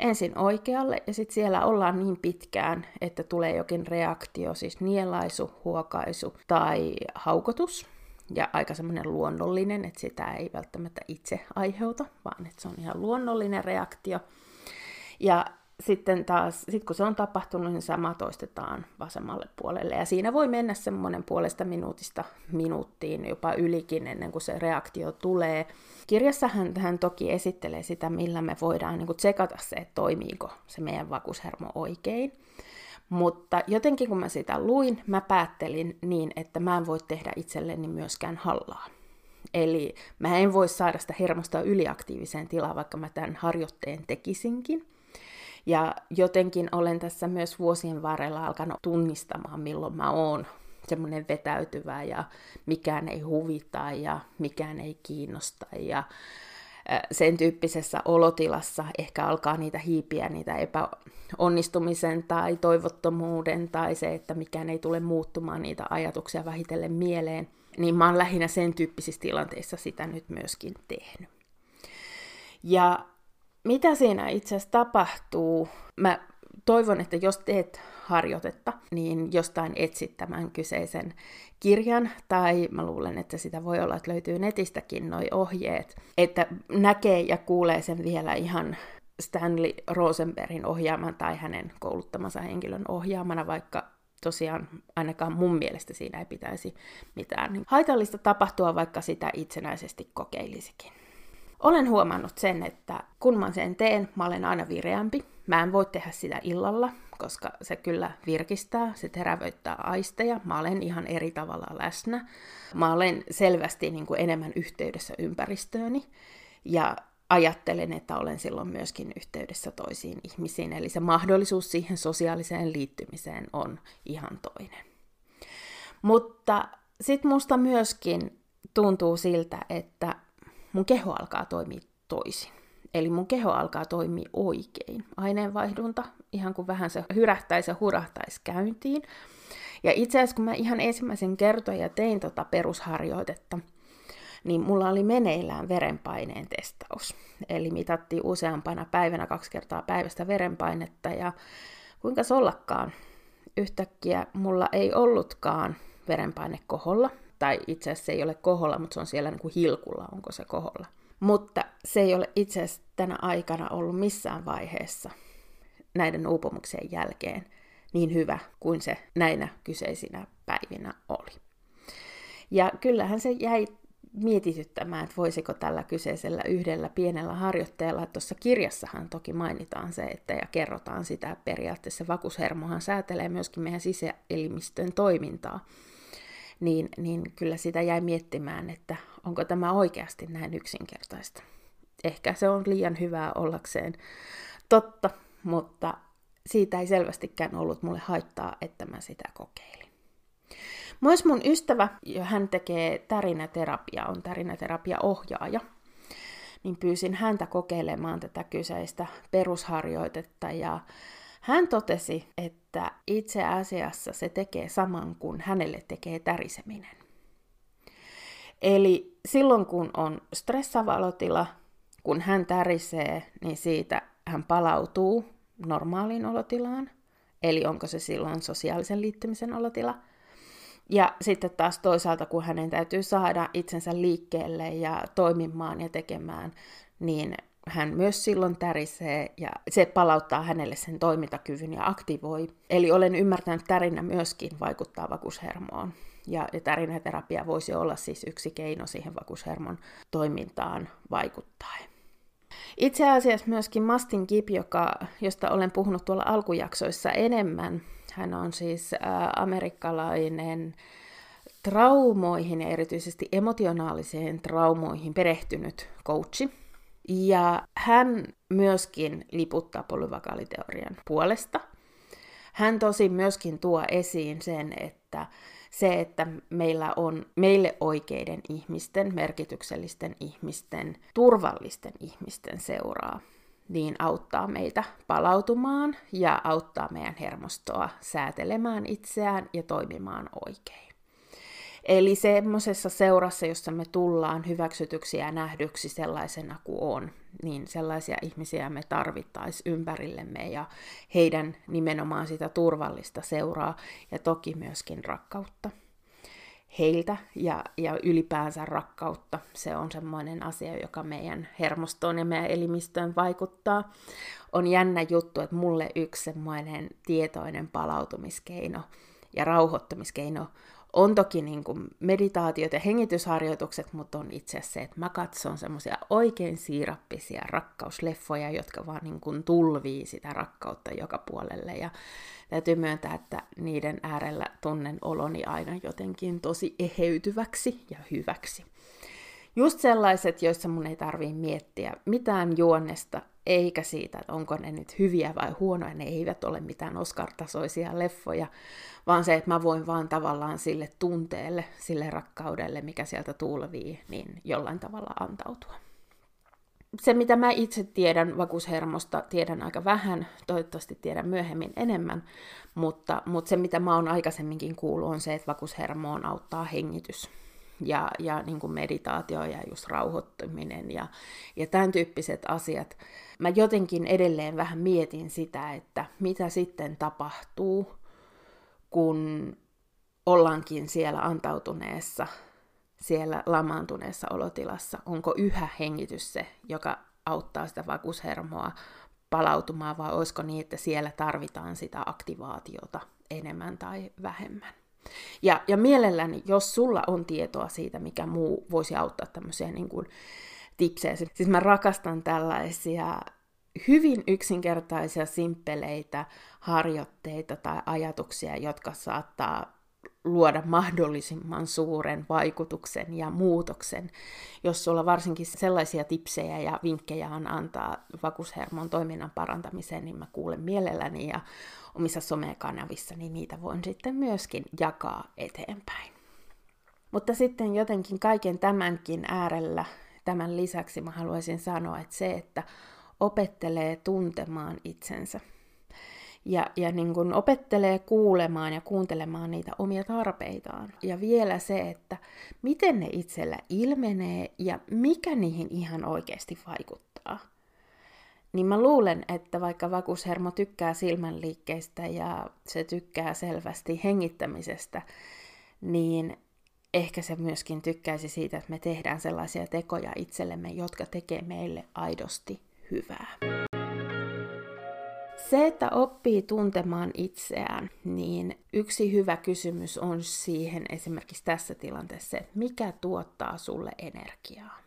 Ensin oikealle ja sitten siellä ollaan niin pitkään, että tulee jokin reaktio, siis nielaisu, huokaisu tai haukotus. Ja aika semmoinen luonnollinen, että sitä ei välttämättä itse aiheuta, vaan että se on ihan luonnollinen reaktio. Ja sitten taas, sit kun se on tapahtunut, niin sama toistetaan vasemmalle puolelle. Ja siinä voi mennä semmoinen puolesta minuutista minuuttiin, jopa ylikin ennen kuin se reaktio tulee. Kirjassa hän, toki esittelee sitä, millä me voidaan niin kuin tsekata se, että toimiiko se meidän vakushermo oikein. Mutta jotenkin kun mä sitä luin, mä päättelin niin, että mä en voi tehdä itselleni myöskään hallaa. Eli mä en voi saada sitä hermosta yliaktiiviseen tilaan, vaikka mä tämän harjoitteen tekisinkin. Ja jotenkin olen tässä myös vuosien varrella alkanut tunnistamaan, milloin mä oon semmoinen vetäytyvä ja mikään ei huvita ja mikään ei kiinnosta ja sen tyyppisessä olotilassa ehkä alkaa niitä hiipiä, niitä epäonnistumisen tai toivottomuuden tai se, että mikään ei tule muuttumaan niitä ajatuksia vähitellen mieleen, niin mä oon lähinnä sen tyyppisissä tilanteissa sitä nyt myöskin tehnyt. Ja mitä siinä itse asiassa tapahtuu? Mä toivon, että jos teet harjoitetta, niin jostain etsit tämän kyseisen kirjan, tai mä luulen, että sitä voi olla, että löytyy netistäkin noi ohjeet, että näkee ja kuulee sen vielä ihan Stanley Rosenbergin ohjaaman tai hänen kouluttamansa henkilön ohjaamana, vaikka tosiaan ainakaan mun mielestä siinä ei pitäisi mitään haitallista tapahtua, vaikka sitä itsenäisesti kokeilisikin. Olen huomannut sen, että kun mä sen teen, mä olen aina vireämpi. Mä en voi tehdä sitä illalla, koska se kyllä virkistää, se terävöittää aisteja. Mä olen ihan eri tavalla läsnä. Mä olen selvästi niin kuin enemmän yhteydessä ympäristööni. Ja ajattelen, että olen silloin myöskin yhteydessä toisiin ihmisiin. Eli se mahdollisuus siihen sosiaaliseen liittymiseen on ihan toinen. Mutta sitten musta myöskin tuntuu siltä, että mun keho alkaa toimia toisin. Eli mun keho alkaa toimia oikein. Aineenvaihdunta, ihan kuin vähän se hyrähtäisi ja hurahtaisi käyntiin. Ja itse asiassa kun mä ihan ensimmäisen kertoja ja tein tota perusharjoitetta, niin mulla oli meneillään verenpaineen testaus. Eli mitattiin useampana päivänä kaksi kertaa päivästä verenpainetta ja kuinka ollakaan yhtäkkiä mulla ei ollutkaan verenpaine koholla, tai itse asiassa se ei ole koholla, mutta se on siellä niin kuin hilkulla, onko se koholla. Mutta se ei ole itse asiassa tänä aikana ollut missään vaiheessa näiden uupumuksien jälkeen niin hyvä kuin se näinä kyseisinä päivinä oli. Ja kyllähän se jäi mietityttämään, että voisiko tällä kyseisellä yhdellä pienellä harjoitteella, tuossa kirjassahan toki mainitaan se, että ja kerrotaan sitä, että periaatteessa vakushermohan säätelee myöskin meidän sisäelimistön toimintaa, niin, niin kyllä sitä jäi miettimään, että onko tämä oikeasti näin yksinkertaista. Ehkä se on liian hyvää ollakseen totta, mutta siitä ei selvästikään ollut mulle haittaa, että mä sitä kokeilin. Myös mun ystävä, hän tekee tärinäterapia, on tärinäterapia-ohjaaja, niin pyysin häntä kokeilemaan tätä kyseistä perusharjoitetta ja hän totesi, että itse asiassa se tekee saman kuin hänelle tekee täriseminen. Eli silloin kun on stressaava olotila, kun hän tärisee, niin siitä hän palautuu normaaliin olotilaan. Eli onko se silloin sosiaalisen liittymisen olotila. Ja sitten taas toisaalta, kun hänen täytyy saada itsensä liikkeelle ja toimimaan ja tekemään, niin hän myös silloin tärisee ja se palauttaa hänelle sen toimintakyvyn ja aktivoi. Eli olen ymmärtänyt, että tärinä myöskin vaikuttaa vakushermoon. Ja, ja tärinäterapia voisi olla siis yksi keino siihen vakushermon toimintaan vaikuttaa. Itse asiassa myöskin Mastin Kip, joka, josta olen puhunut tuolla alkujaksoissa enemmän, hän on siis ä, amerikkalainen traumoihin ja erityisesti emotionaaliseen traumoihin perehtynyt coachi, ja hän myöskin liputtaa polyvakaaliteorian puolesta. Hän tosi myöskin tuo esiin sen, että se, että meillä on meille oikeiden ihmisten, merkityksellisten ihmisten, turvallisten ihmisten seuraa, niin auttaa meitä palautumaan ja auttaa meidän hermostoa säätelemään itseään ja toimimaan oikein. Eli semmoisessa seurassa, jossa me tullaan hyväksytyksi ja nähdyksi sellaisena kuin on, niin sellaisia ihmisiä me tarvittaisiin ympärillemme ja heidän nimenomaan sitä turvallista seuraa ja toki myöskin rakkautta heiltä ja, ja ylipäänsä rakkautta. Se on semmoinen asia, joka meidän hermostoon ja meidän elimistöön vaikuttaa. On jännä juttu, että mulle yksi semmoinen tietoinen palautumiskeino ja rauhoittamiskeino on toki niin kuin meditaatiot ja hengitysharjoitukset, mutta on itse asiassa se, että mä katson semmoisia oikein siirappisia rakkausleffoja, jotka vaan niin kuin tulvii sitä rakkautta joka puolelle. Ja täytyy myöntää, että niiden äärellä tunnen oloni aina jotenkin tosi eheytyväksi ja hyväksi. Just sellaiset, joissa mun ei tarvii miettiä mitään juonnesta, eikä siitä, että onko ne nyt hyviä vai huonoja, ne eivät ole mitään Oscar-tasoisia leffoja, vaan se, että mä voin vaan tavallaan sille tunteelle, sille rakkaudelle, mikä sieltä tulvii, niin jollain tavalla antautua. Se, mitä mä itse tiedän vakuushermosta, tiedän aika vähän, toivottavasti tiedän myöhemmin enemmän, mutta, mutta se, mitä mä oon aikaisemminkin kuullut, on se, että vakuushermoon auttaa hengitys ja, ja niin kuin meditaatio ja just rauhoittuminen ja, ja tämän tyyppiset asiat. Mä jotenkin edelleen vähän mietin sitä, että mitä sitten tapahtuu, kun ollaankin siellä antautuneessa, siellä lamaantuneessa olotilassa. Onko yhä hengitys se, joka auttaa sitä vakuushermoa palautumaan, vai olisiko niin, että siellä tarvitaan sitä aktivaatiota enemmän tai vähemmän. Ja, ja mielelläni, jos sulla on tietoa siitä, mikä muu voisi auttaa tämmöisiä niin kuin tipsejä. Siis mä rakastan tällaisia hyvin yksinkertaisia, simppeleitä harjoitteita tai ajatuksia, jotka saattaa luoda mahdollisimman suuren vaikutuksen ja muutoksen. Jos sulla varsinkin sellaisia tipsejä ja vinkkejä on antaa vakuushermon toiminnan parantamiseen, niin mä kuulen mielelläni ja omissa somekanavissa, niin niitä voin sitten myöskin jakaa eteenpäin. Mutta sitten jotenkin kaiken tämänkin äärellä, tämän lisäksi mä haluaisin sanoa, että se, että opettelee tuntemaan itsensä – ja, ja niin kuin opettelee kuulemaan ja kuuntelemaan niitä omia tarpeitaan. Ja vielä se, että miten ne itsellä ilmenee ja mikä niihin ihan oikeasti vaikuttaa. Niin mä luulen, että vaikka vakuushermo tykkää silmänliikkeistä ja se tykkää selvästi hengittämisestä, niin ehkä se myöskin tykkäisi siitä, että me tehdään sellaisia tekoja itsellemme, jotka tekee meille aidosti hyvää. Se, että oppii tuntemaan itseään, niin yksi hyvä kysymys on siihen esimerkiksi tässä tilanteessa, että mikä tuottaa sulle energiaa.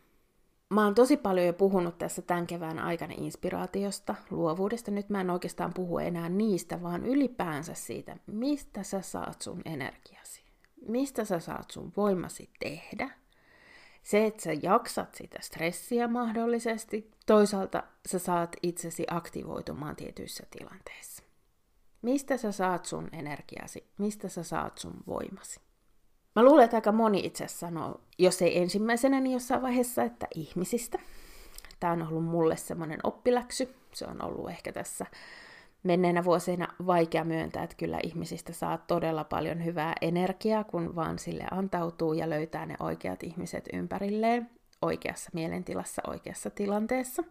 Mä oon tosi paljon jo puhunut tässä tämän kevään aikana inspiraatiosta, luovuudesta. Nyt mä en oikeastaan puhu enää niistä, vaan ylipäänsä siitä, mistä sä saat sun energiasi. Mistä sä saat sun voimasi tehdä – se, että sä jaksat sitä stressiä mahdollisesti, toisaalta sä saat itsesi aktivoitumaan tietyissä tilanteissa. Mistä sä saat sun energiasi? Mistä sä saat sun voimasi? Mä luulen, että aika moni itse sanoo, jos ei ensimmäisenä, niin jossain vaiheessa, että ihmisistä. Tämä on ollut mulle semmoinen oppiläksy. Se on ollut ehkä tässä menneinä vuosina vaikea myöntää, että kyllä ihmisistä saa todella paljon hyvää energiaa, kun vaan sille antautuu ja löytää ne oikeat ihmiset ympärilleen oikeassa mielentilassa, oikeassa tilanteessa.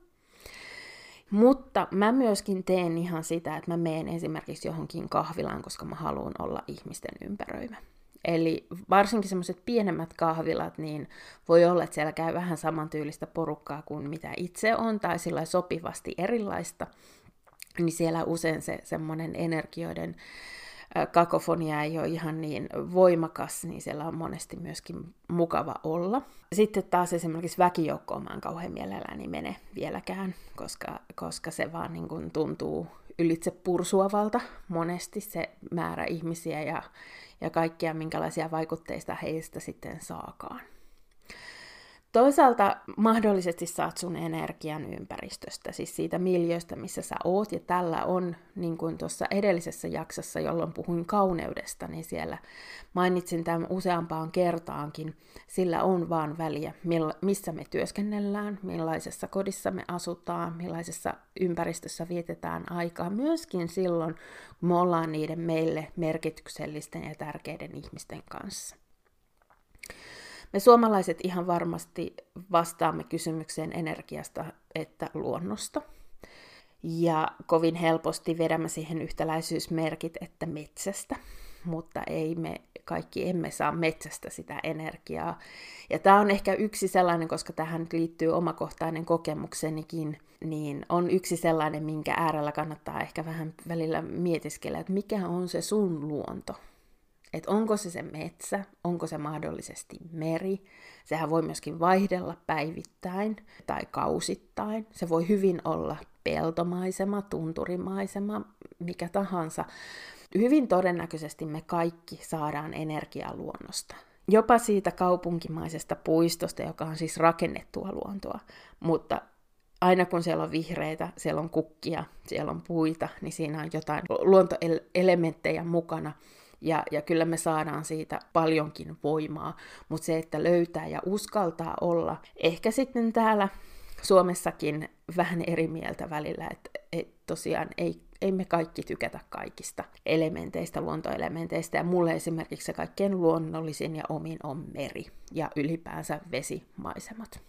Mutta mä myöskin teen ihan sitä, että mä menen esimerkiksi johonkin kahvilaan, koska mä haluan olla ihmisten ympäröimä. Eli varsinkin semmoiset pienemmät kahvilat, niin voi olla, että siellä käy vähän samantyylistä porukkaa kuin mitä itse on, tai sillä sopivasti erilaista, niin siellä usein se semmoinen energioiden kakofonia ei ole ihan niin voimakas, niin siellä on monesti myöskin mukava olla. Sitten taas esimerkiksi väkijoukkoon mä en kauhean mielelläni mene vieläkään, koska, koska se vaan niin kuin tuntuu ylitse pursuavalta monesti se määrä ihmisiä ja, ja kaikkia minkälaisia vaikutteista heistä sitten saakaan. Toisaalta mahdollisesti saat sun energian ympäristöstä, siis siitä miljöistä, missä sä oot, ja tällä on, niin kuin tuossa edellisessä jaksossa, jolloin puhuin kauneudesta, niin siellä mainitsin tämän useampaan kertaankin, sillä on vaan väliä, missä me työskennellään, millaisessa kodissa me asutaan, millaisessa ympäristössä vietetään aikaa, myöskin silloin, kun me ollaan niiden meille merkityksellisten ja tärkeiden ihmisten kanssa. Me suomalaiset ihan varmasti vastaamme kysymykseen energiasta että luonnosta. Ja kovin helposti vedämme siihen yhtäläisyysmerkit, että metsästä, mutta ei me kaikki emme saa metsästä sitä energiaa. Ja tämä on ehkä yksi sellainen, koska tähän liittyy omakohtainen kokemuksenikin, niin on yksi sellainen, minkä äärellä kannattaa ehkä vähän välillä mietiskellä, että mikä on se sun luonto. Että onko se se metsä, onko se mahdollisesti meri. Sehän voi myöskin vaihdella päivittäin tai kausittain. Se voi hyvin olla peltomaisema, tunturimaisema, mikä tahansa. Hyvin todennäköisesti me kaikki saadaan energiaa luonnosta. Jopa siitä kaupunkimaisesta puistosta, joka on siis rakennettua luontoa. Mutta aina kun siellä on vihreitä, siellä on kukkia, siellä on puita, niin siinä on jotain luontoelementtejä mukana. Ja, ja kyllä me saadaan siitä paljonkin voimaa, mutta se, että löytää ja uskaltaa olla, ehkä sitten täällä Suomessakin vähän eri mieltä välillä, että et tosiaan ei, ei me kaikki tykätä kaikista elementeistä, luontoelementeistä, ja mulle esimerkiksi se kaikkein luonnollisin ja omin on meri ja ylipäänsä vesimaisemat.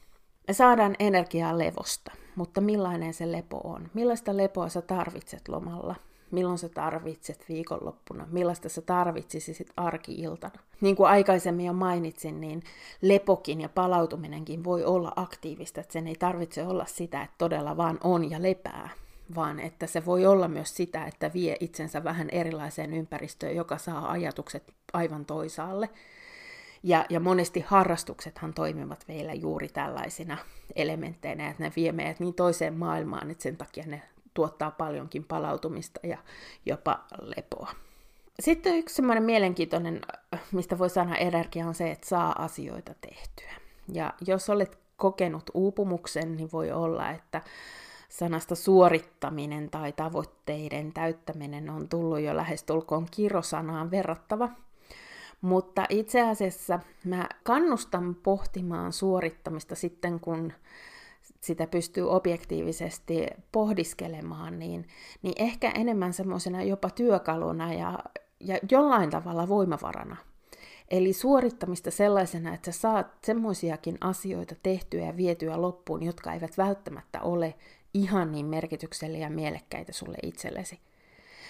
Me saadaan energiaa levosta, mutta millainen se lepo on? Millaista lepoa sä tarvitset lomalla? Milloin sä tarvitset viikonloppuna, millaista sä tarvitsisit arki-iltana. Niin kuin aikaisemmin jo mainitsin, niin lepokin ja palautuminenkin voi olla aktiivista, että sen ei tarvitse olla sitä, että todella vaan on ja lepää, vaan että se voi olla myös sitä, että vie itsensä vähän erilaiseen ympäristöön, joka saa ajatukset aivan toisaalle. Ja, ja monesti harrastuksethan toimivat meillä juuri tällaisina elementteinä, että ne vie meidät niin toiseen maailmaan, että sen takia ne tuottaa paljonkin palautumista ja jopa lepoa. Sitten yksi semmoinen mielenkiintoinen, mistä voi sanoa energia, on se, että saa asioita tehtyä. Ja jos olet kokenut uupumuksen, niin voi olla, että sanasta suorittaminen tai tavoitteiden täyttäminen on tullut jo lähestulkoon kirosanaan verrattava. Mutta itse asiassa mä kannustan pohtimaan suorittamista sitten, kun sitä pystyy objektiivisesti pohdiskelemaan, niin, niin ehkä enemmän semmoisena jopa työkaluna ja, ja jollain tavalla voimavarana. Eli suorittamista sellaisena, että sä saat semmoisiakin asioita tehtyä ja vietyä loppuun, jotka eivät välttämättä ole ihan niin merkityksellisiä ja mielekkäitä sulle itsellesi.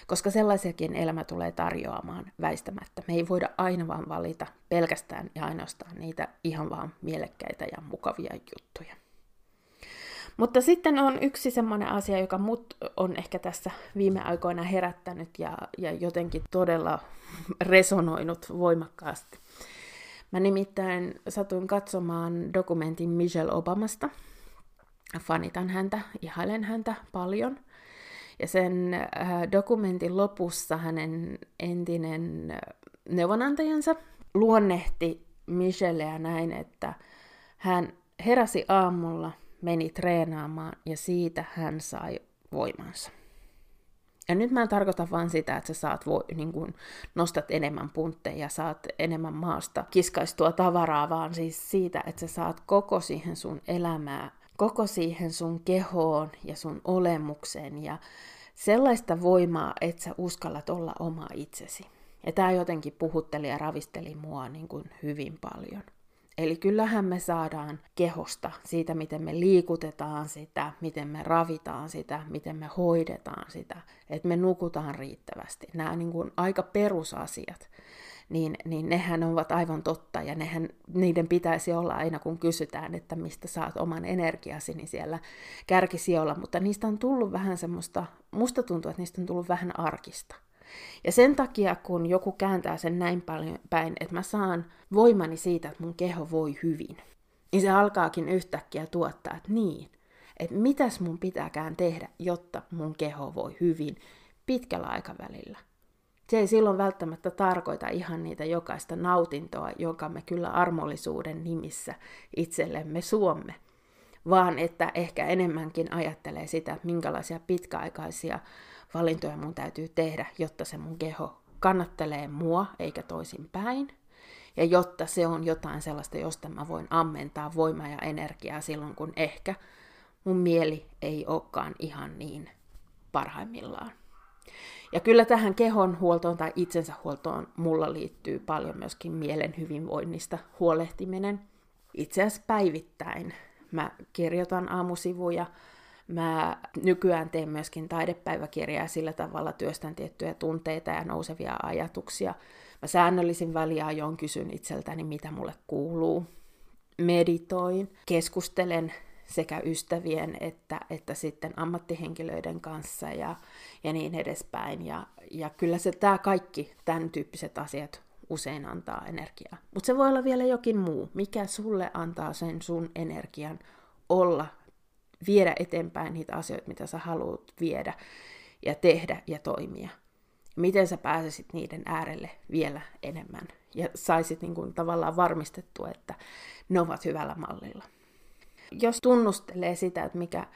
Koska sellaisiakin elämä tulee tarjoamaan väistämättä. Me ei voida aina vaan valita pelkästään ja ainoastaan niitä ihan vaan mielekkäitä ja mukavia juttuja. Mutta sitten on yksi semmoinen asia, joka mut on ehkä tässä viime aikoina herättänyt ja, ja jotenkin todella resonoinut voimakkaasti. Mä nimittäin satuin katsomaan dokumentin Michelle Obamasta. Fanitan häntä, ihailen häntä paljon. Ja sen äh, dokumentin lopussa hänen entinen neuvonantajansa luonnehti Michelleä näin, että hän heräsi aamulla meni treenaamaan ja siitä hän sai voimansa. Ja nyt mä en tarkoita vaan sitä, että sä saat vo, niin kun nostat enemmän puntteja ja saat enemmän maasta kiskaistua tavaraa, vaan siis siitä, että sä saat koko siihen sun elämää, koko siihen sun kehoon ja sun olemukseen ja sellaista voimaa, että sä uskallat olla oma itsesi. Ja tämä jotenkin puhutteli ja ravisteli mua niin kuin hyvin paljon. Eli kyllähän me saadaan kehosta siitä, miten me liikutetaan sitä, miten me ravitaan sitä, miten me hoidetaan sitä, että me nukutaan riittävästi. Nämä niin kuin aika perusasiat, niin, niin nehän ovat aivan totta ja nehän, niiden pitäisi olla aina kun kysytään, että mistä saat oman energiasi, niin siellä kärkisijoilla, mutta niistä on tullut vähän semmoista, musta tuntuu, että niistä on tullut vähän arkista. Ja sen takia, kun joku kääntää sen näin paljon päin, että mä saan voimani siitä, että mun keho voi hyvin, niin se alkaakin yhtäkkiä tuottaa, että niin, että mitäs mun pitääkään tehdä, jotta mun keho voi hyvin pitkällä aikavälillä. Se ei silloin välttämättä tarkoita ihan niitä jokaista nautintoa, jonka me kyllä armollisuuden nimissä itsellemme suomme, vaan että ehkä enemmänkin ajattelee sitä, että minkälaisia pitkäaikaisia valintoja mun täytyy tehdä, jotta se mun keho kannattelee mua eikä toisin päin. Ja jotta se on jotain sellaista, josta mä voin ammentaa voimaa ja energiaa silloin, kun ehkä mun mieli ei olekaan ihan niin parhaimmillaan. Ja kyllä tähän kehon huoltoon tai itsensä huoltoon mulla liittyy paljon myöskin mielen hyvinvoinnista huolehtiminen. Itse asiassa päivittäin mä kirjoitan aamusivuja, Mä nykyään teen myöskin taidepäiväkirjaa sillä tavalla työstän tiettyjä tunteita ja nousevia ajatuksia. Mä säännöllisin väliajoin kysyn itseltäni, mitä mulle kuuluu. Meditoin, keskustelen sekä ystävien että, että sitten ammattihenkilöiden kanssa ja, ja niin edespäin. Ja, ja kyllä se tämä kaikki, tämän tyyppiset asiat usein antaa energiaa. Mutta se voi olla vielä jokin muu, mikä sulle antaa sen sun energian olla, viedä eteenpäin niitä asioita, mitä sä haluat viedä ja tehdä ja toimia. Miten sä pääsisit niiden äärelle vielä enemmän ja saisit niin kuin tavallaan varmistettua, että ne ovat hyvällä mallilla jos tunnustelee sitä, että mikä,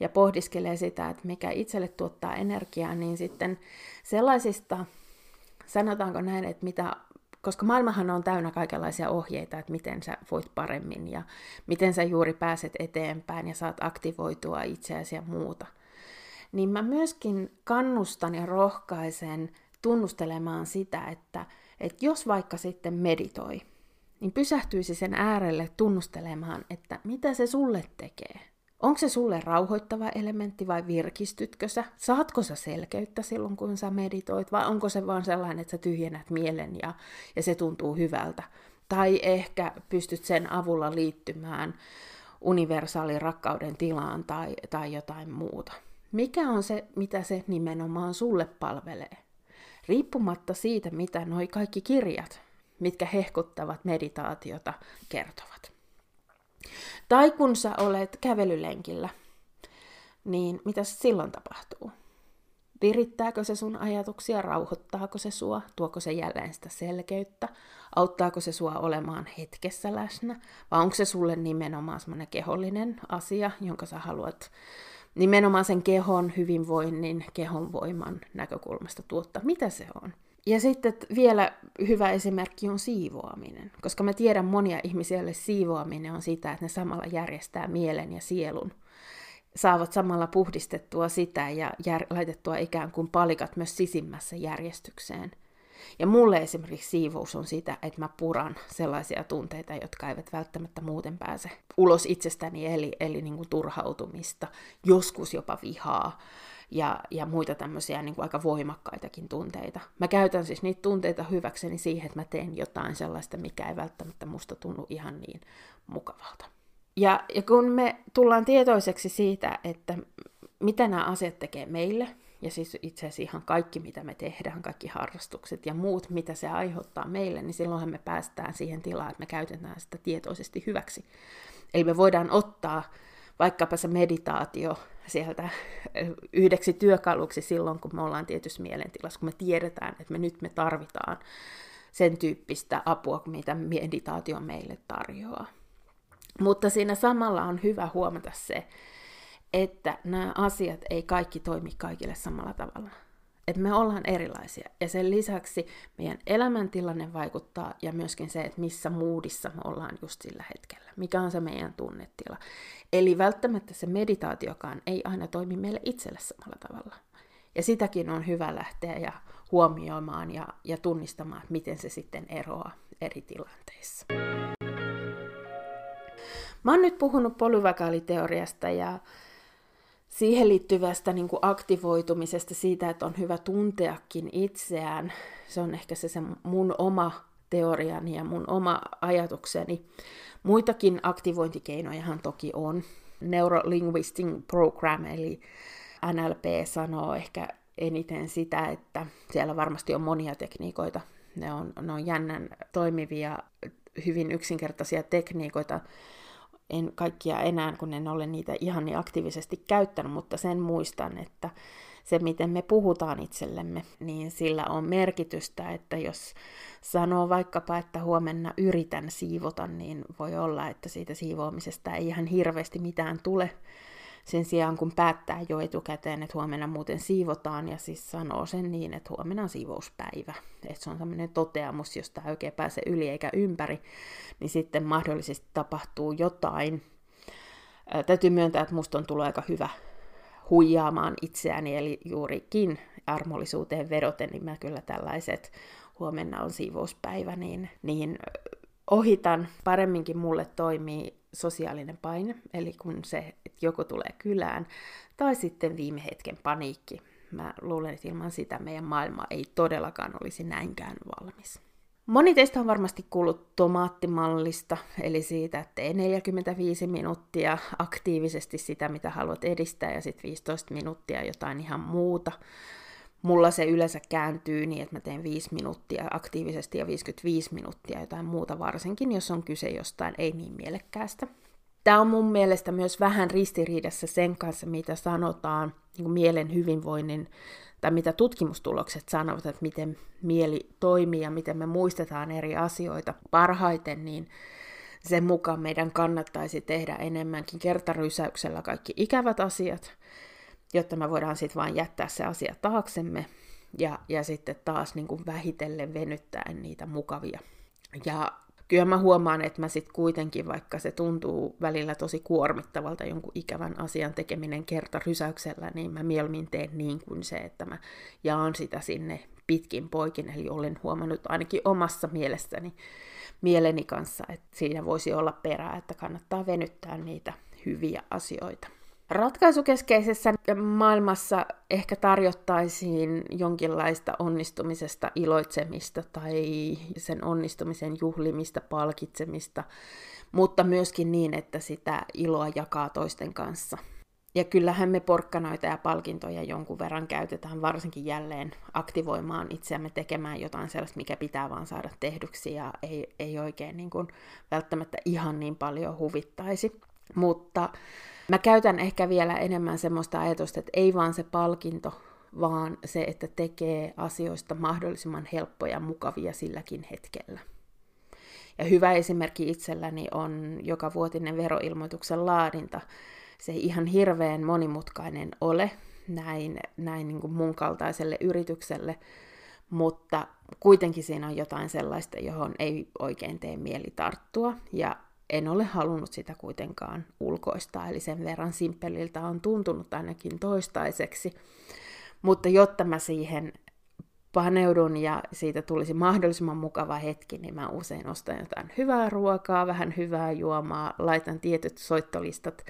ja pohdiskelee sitä, että mikä itselle tuottaa energiaa, niin sitten sellaisista, sanotaanko näin, että mitä, koska maailmahan on täynnä kaikenlaisia ohjeita, että miten sä voit paremmin ja miten sä juuri pääset eteenpäin ja saat aktivoitua itseäsi ja muuta. Niin mä myöskin kannustan ja rohkaisen tunnustelemaan sitä, että, että jos vaikka sitten meditoi, niin pysähtyisi sen äärelle tunnustelemaan, että mitä se sulle tekee. Onko se sulle rauhoittava elementti vai virkistytkö sä? Saatko sä selkeyttä silloin, kun sä meditoit, vai onko se vaan sellainen, että sä tyhjennät mielen ja, ja se tuntuu hyvältä? Tai ehkä pystyt sen avulla liittymään universaalin rakkauden tilaan tai, tai jotain muuta. Mikä on se, mitä se nimenomaan sulle palvelee? Riippumatta siitä, mitä noi kaikki kirjat mitkä hehkuttavat meditaatiota, kertovat. Tai kun sä olet kävelylenkillä, niin mitä silloin tapahtuu? Virittääkö se sun ajatuksia, rauhoittaako se sua, tuoko se jälleen sitä selkeyttä, auttaako se sua olemaan hetkessä läsnä, vai onko se sulle nimenomaan semmoinen kehollinen asia, jonka sä haluat nimenomaan sen kehon hyvinvoinnin, kehon voiman näkökulmasta tuottaa. Mitä se on? Ja sitten vielä hyvä esimerkki on siivoaminen, koska mä tiedän monia ihmisiä, siivoaminen on sitä, että ne samalla järjestää mielen ja sielun. Saavat samalla puhdistettua sitä ja jär- laitettua ikään kuin palikat myös sisimmässä järjestykseen. Ja mulle esimerkiksi siivous on sitä, että mä puran sellaisia tunteita, jotka eivät välttämättä muuten pääse ulos itsestäni, eli, eli niin kuin turhautumista, joskus jopa vihaa, ja, ja muita tämmöisiä niin kuin aika voimakkaitakin tunteita. Mä käytän siis niitä tunteita hyväkseni siihen, että mä teen jotain sellaista, mikä ei välttämättä musta tunnu ihan niin mukavalta. Ja, ja kun me tullaan tietoiseksi siitä, että mitä nämä asiat tekee meille, ja siis itse asiassa ihan kaikki, mitä me tehdään, kaikki harrastukset ja muut, mitä se aiheuttaa meille, niin silloinhan me päästään siihen tilaan, että me käytetään sitä tietoisesti hyväksi. Eli me voidaan ottaa vaikkapa se meditaatio sieltä yhdeksi työkaluksi silloin, kun me ollaan tietyssä mielentilassa, kun me tiedetään, että me nyt me tarvitaan sen tyyppistä apua, mitä meditaatio meille tarjoaa. Mutta siinä samalla on hyvä huomata se, että nämä asiat ei kaikki toimi kaikille samalla tavalla että me ollaan erilaisia. Ja sen lisäksi meidän elämäntilanne vaikuttaa ja myöskin se, että missä moodissa me ollaan just sillä hetkellä. Mikä on se meidän tunnetila. Eli välttämättä se meditaatiokaan ei aina toimi meille itselle samalla tavalla. Ja sitäkin on hyvä lähteä ja huomioimaan ja, ja tunnistamaan, miten se sitten eroaa eri tilanteissa. Mä oon nyt puhunut polyvakaaliteoriasta ja siihen liittyvästä niin kuin aktivoitumisesta, siitä, että on hyvä tunteakin itseään. Se on ehkä se, se mun oma teoriani ja mun oma ajatukseni. Muitakin aktivointikeinojahan toki on. Neurolinguistic Program, eli NLP sanoo ehkä eniten sitä, että siellä varmasti on monia tekniikoita. Ne on, ne on jännän toimivia, hyvin yksinkertaisia tekniikoita, en kaikkia enää, kun en ole niitä ihan niin aktiivisesti käyttänyt, mutta sen muistan, että se, miten me puhutaan itsellemme, niin sillä on merkitystä, että jos sanoo vaikkapa, että huomenna yritän siivota, niin voi olla, että siitä siivoamisesta ei ihan hirveästi mitään tule, sen sijaan kun päättää jo etukäteen, että huomenna muuten siivotaan ja siis sanoo sen niin, että huomenna on siivouspäivä. Että se on tämmöinen toteamus, josta ei oikein pääse yli eikä ympäri, niin sitten mahdollisesti tapahtuu jotain. Ää, täytyy myöntää, että musta on tullut aika hyvä huijaamaan itseäni, eli juurikin armollisuuteen vedoten, niin mä kyllä tällaiset huomenna on siivouspäivä, niin, niin ohitan. Paremminkin mulle toimii sosiaalinen paine, eli kun se, että joku tulee kylään, tai sitten viime hetken paniikki. Mä luulen, että ilman sitä meidän maailma ei todellakaan olisi näinkään valmis. Moni teistä on varmasti kuullut tomaattimallista, eli siitä, että tee 45 minuuttia aktiivisesti sitä, mitä haluat edistää, ja sitten 15 minuuttia jotain ihan muuta. Mulla se yleensä kääntyy niin, että mä teen 5 minuuttia aktiivisesti ja 55 minuuttia jotain muuta, varsinkin jos on kyse jostain ei niin mielekkäästä. Tämä on mun mielestä myös vähän ristiriidassa sen kanssa, mitä sanotaan niin mielen hyvinvoinnin tai mitä tutkimustulokset sanovat, että miten mieli toimii ja miten me muistetaan eri asioita parhaiten, niin sen mukaan meidän kannattaisi tehdä enemmänkin kertarysäyksellä kaikki ikävät asiat, jotta me voidaan sitten vain jättää se asia taaksemme ja, ja sitten taas niin kuin vähitellen venyttäen niitä mukavia. Ja kyllä mä huomaan, että mä sitten kuitenkin, vaikka se tuntuu välillä tosi kuormittavalta jonkun ikävän asian tekeminen kerta rysäyksellä, niin mä mieluummin teen niin kuin se, että mä jaan sitä sinne pitkin poikin, eli olen huomannut ainakin omassa mielestäni mieleni kanssa, että siinä voisi olla perää, että kannattaa venyttää niitä hyviä asioita. Ratkaisukeskeisessä maailmassa ehkä tarjottaisiin jonkinlaista onnistumisesta iloitsemista tai sen onnistumisen juhlimista, palkitsemista, mutta myöskin niin, että sitä iloa jakaa toisten kanssa. Ja kyllähän me porkkanoita ja palkintoja jonkun verran käytetään, varsinkin jälleen aktivoimaan itseämme tekemään jotain sellaista, mikä pitää vaan saada tehdyksi ja ei, ei oikein niin kuin välttämättä ihan niin paljon huvittaisi. Mutta Mä käytän ehkä vielä enemmän semmoista ajatusta, että ei vaan se palkinto, vaan se, että tekee asioista mahdollisimman helppoja ja mukavia silläkin hetkellä. Ja hyvä esimerkki itselläni on joka vuotinen veroilmoituksen laadinta. Se ei ihan hirveän monimutkainen ole näin, näin niin kuin mun kaltaiselle yritykselle, mutta kuitenkin siinä on jotain sellaista, johon ei oikein tee mieli tarttua. Ja en ole halunnut sitä kuitenkaan ulkoistaa, eli sen verran simppeliltä on tuntunut ainakin toistaiseksi. Mutta jotta mä siihen paneudun ja siitä tulisi mahdollisimman mukava hetki, niin mä usein ostan jotain hyvää ruokaa, vähän hyvää juomaa, laitan tietyt soittolistat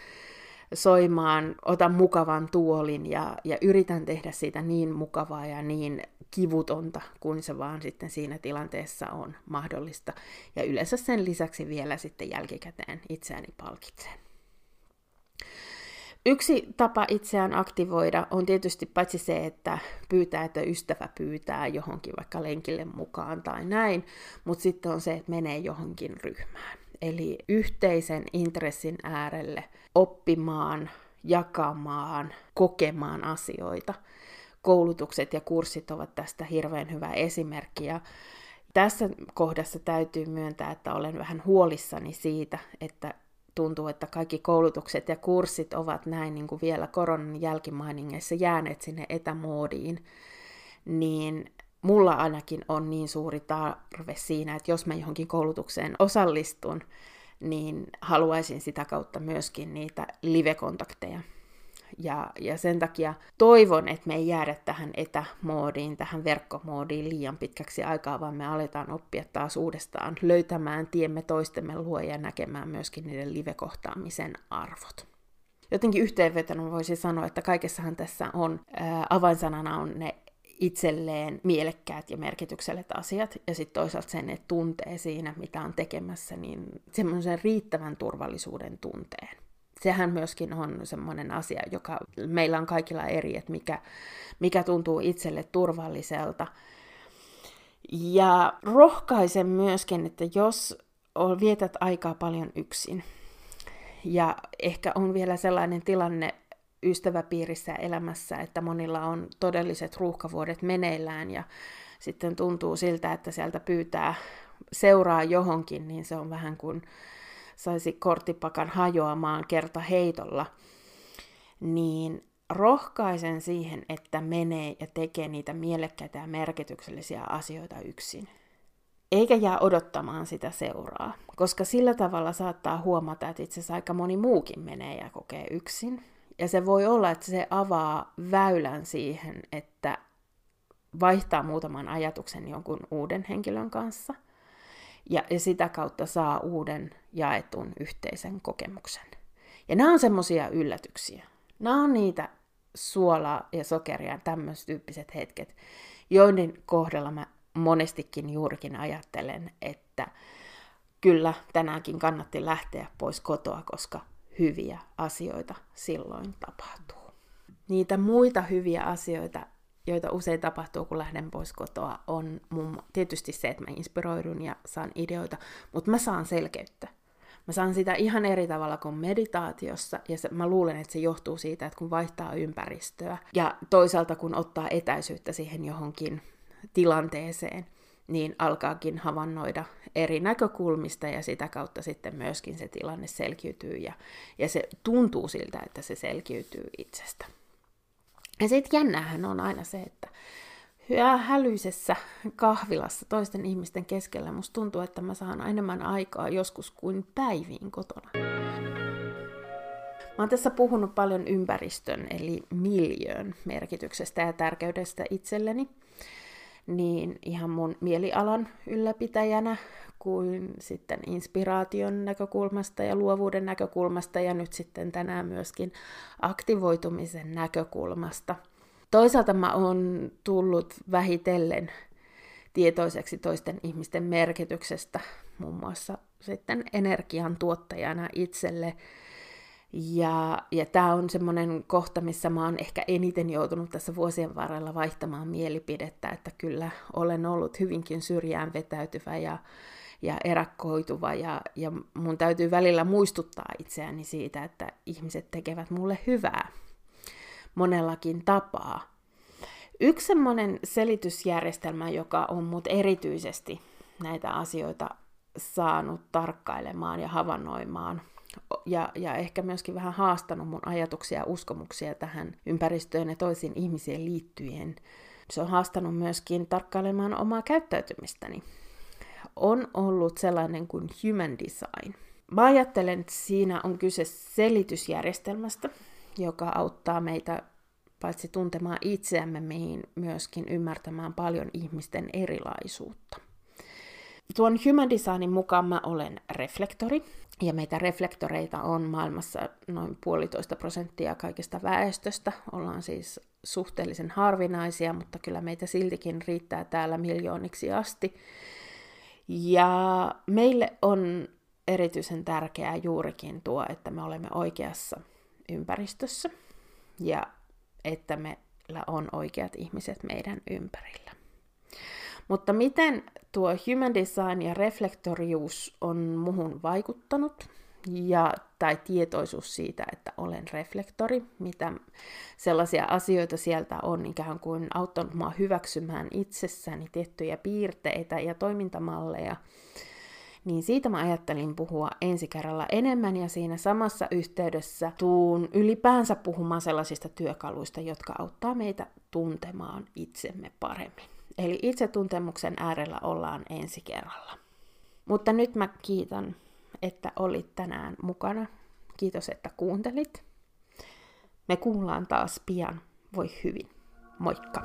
soimaan, otan mukavan tuolin ja, ja yritän tehdä siitä niin mukavaa ja niin kivutonta, kun se vaan sitten siinä tilanteessa on mahdollista. Ja yleensä sen lisäksi vielä sitten jälkikäteen itseäni palkitseen. Yksi tapa itseään aktivoida on tietysti paitsi se, että pyytää, että ystävä pyytää johonkin vaikka lenkille mukaan tai näin, mutta sitten on se, että menee johonkin ryhmään. Eli yhteisen intressin äärelle oppimaan, jakamaan, kokemaan asioita – koulutukset ja kurssit ovat tästä hirveän hyvä esimerkki. Ja tässä kohdassa täytyy myöntää, että olen vähän huolissani siitä, että tuntuu, että kaikki koulutukset ja kurssit ovat näin niin kuin vielä koronan jälkimainingeissa jääneet sinne etämoodiin, niin mulla ainakin on niin suuri tarve siinä, että jos mä johonkin koulutukseen osallistun, niin haluaisin sitä kautta myöskin niitä live-kontakteja ja, ja sen takia toivon, että me ei jäädä tähän etämoodiin, tähän verkkomoodiin liian pitkäksi aikaa, vaan me aletaan oppia taas uudestaan löytämään tiemme toistemme luo ja näkemään myöskin niiden live-kohtaamisen arvot. Jotenkin yhteenvetona voisin sanoa, että kaikessahan tässä on, ää, avainsanana on ne itselleen mielekkäät ja merkitykselliset asiat, ja sitten toisaalta sen, että tuntee siinä, mitä on tekemässä, niin semmoisen riittävän turvallisuuden tunteen sehän myöskin on semmoinen asia, joka meillä on kaikilla eri, että mikä, mikä tuntuu itselle turvalliselta. Ja rohkaisen myöskin, että jos vietät aikaa paljon yksin, ja ehkä on vielä sellainen tilanne ystäväpiirissä elämässä, että monilla on todelliset ruuhkavuodet meneillään, ja sitten tuntuu siltä, että sieltä pyytää seuraa johonkin, niin se on vähän kuin saisi korttipakan hajoamaan kerta heitolla, niin rohkaisen siihen, että menee ja tekee niitä mielekkäitä ja merkityksellisiä asioita yksin. Eikä jää odottamaan sitä seuraa, koska sillä tavalla saattaa huomata, että itse asiassa aika moni muukin menee ja kokee yksin. Ja se voi olla, että se avaa väylän siihen, että vaihtaa muutaman ajatuksen jonkun uuden henkilön kanssa ja, ja sitä kautta saa uuden jaetun yhteisen kokemuksen. Ja nämä on semmoisia yllätyksiä. Nämä on niitä suolaa ja sokeria, tämmöiset tyyppiset hetket, joiden kohdalla mä monestikin juurikin ajattelen, että kyllä tänäänkin kannatti lähteä pois kotoa, koska hyviä asioita silloin tapahtuu. Niitä muita hyviä asioita, joita usein tapahtuu, kun lähden pois kotoa, on mun, tietysti se, että mä inspiroidun ja saan ideoita, mutta mä saan selkeyttä. Mä saan sitä ihan eri tavalla kuin meditaatiossa, ja se, mä luulen, että se johtuu siitä, että kun vaihtaa ympäristöä, ja toisaalta kun ottaa etäisyyttä siihen johonkin tilanteeseen, niin alkaakin havainnoida eri näkökulmista ja sitä kautta sitten myöskin se tilanne selkiytyy ja, ja se tuntuu siltä, että se selkiytyy itsestä. Ja sitten jännähän on aina se, että hälyisessä kahvilassa toisten ihmisten keskellä musta tuntuu, että mä saan enemmän aikaa joskus kuin päiviin kotona. Mä oon tässä puhunut paljon ympäristön eli miljöön merkityksestä ja tärkeydestä itselleni niin ihan mun mielialan ylläpitäjänä kuin sitten inspiraation näkökulmasta ja luovuuden näkökulmasta ja nyt sitten tänään myöskin aktivoitumisen näkökulmasta. Toisaalta mä oon tullut vähitellen tietoiseksi toisten ihmisten merkityksestä, muun muassa sitten energian tuottajana itselle ja, ja tämä on semmoinen kohta, missä mä oon ehkä eniten joutunut tässä vuosien varrella vaihtamaan mielipidettä, että kyllä olen ollut hyvinkin syrjään vetäytyvä ja, ja erakkoituva ja, ja mun täytyy välillä muistuttaa itseäni siitä, että ihmiset tekevät mulle hyvää monellakin tapaa. Yksi semmoinen selitysjärjestelmä, joka on mut erityisesti näitä asioita saanut tarkkailemaan ja havainnoimaan, ja, ja ehkä myöskin vähän haastanut mun ajatuksia ja uskomuksia tähän ympäristöön ja toisiin ihmisiin liittyen. Se on haastanut myöskin tarkkailemaan omaa käyttäytymistäni. On ollut sellainen kuin human design. Mä ajattelen, että siinä on kyse selitysjärjestelmästä, joka auttaa meitä paitsi tuntemaan itseämme, mihin myöskin ymmärtämään paljon ihmisten erilaisuutta. Tuon Human Designin mukaan mä olen reflektori, ja meitä reflektoreita on maailmassa noin puolitoista prosenttia kaikesta väestöstä. Ollaan siis suhteellisen harvinaisia, mutta kyllä meitä siltikin riittää täällä miljooniksi asti. Ja meille on erityisen tärkeää juurikin tuo, että me olemme oikeassa ympäristössä ja että meillä on oikeat ihmiset meidän ympärillä. Mutta miten tuo human design ja reflektorius on muhun vaikuttanut, ja, tai tietoisuus siitä, että olen reflektori, mitä sellaisia asioita sieltä on ikään kuin auttanut mua hyväksymään itsessäni tiettyjä piirteitä ja toimintamalleja, niin siitä mä ajattelin puhua ensi kerralla enemmän ja siinä samassa yhteydessä tuun ylipäänsä puhumaan sellaisista työkaluista, jotka auttaa meitä tuntemaan itsemme paremmin. Eli itsetuntemuksen äärellä ollaan ensi kerralla. Mutta nyt mä kiitän, että olit tänään mukana. Kiitos, että kuuntelit. Me kuullaan taas pian. Voi hyvin. Moikka!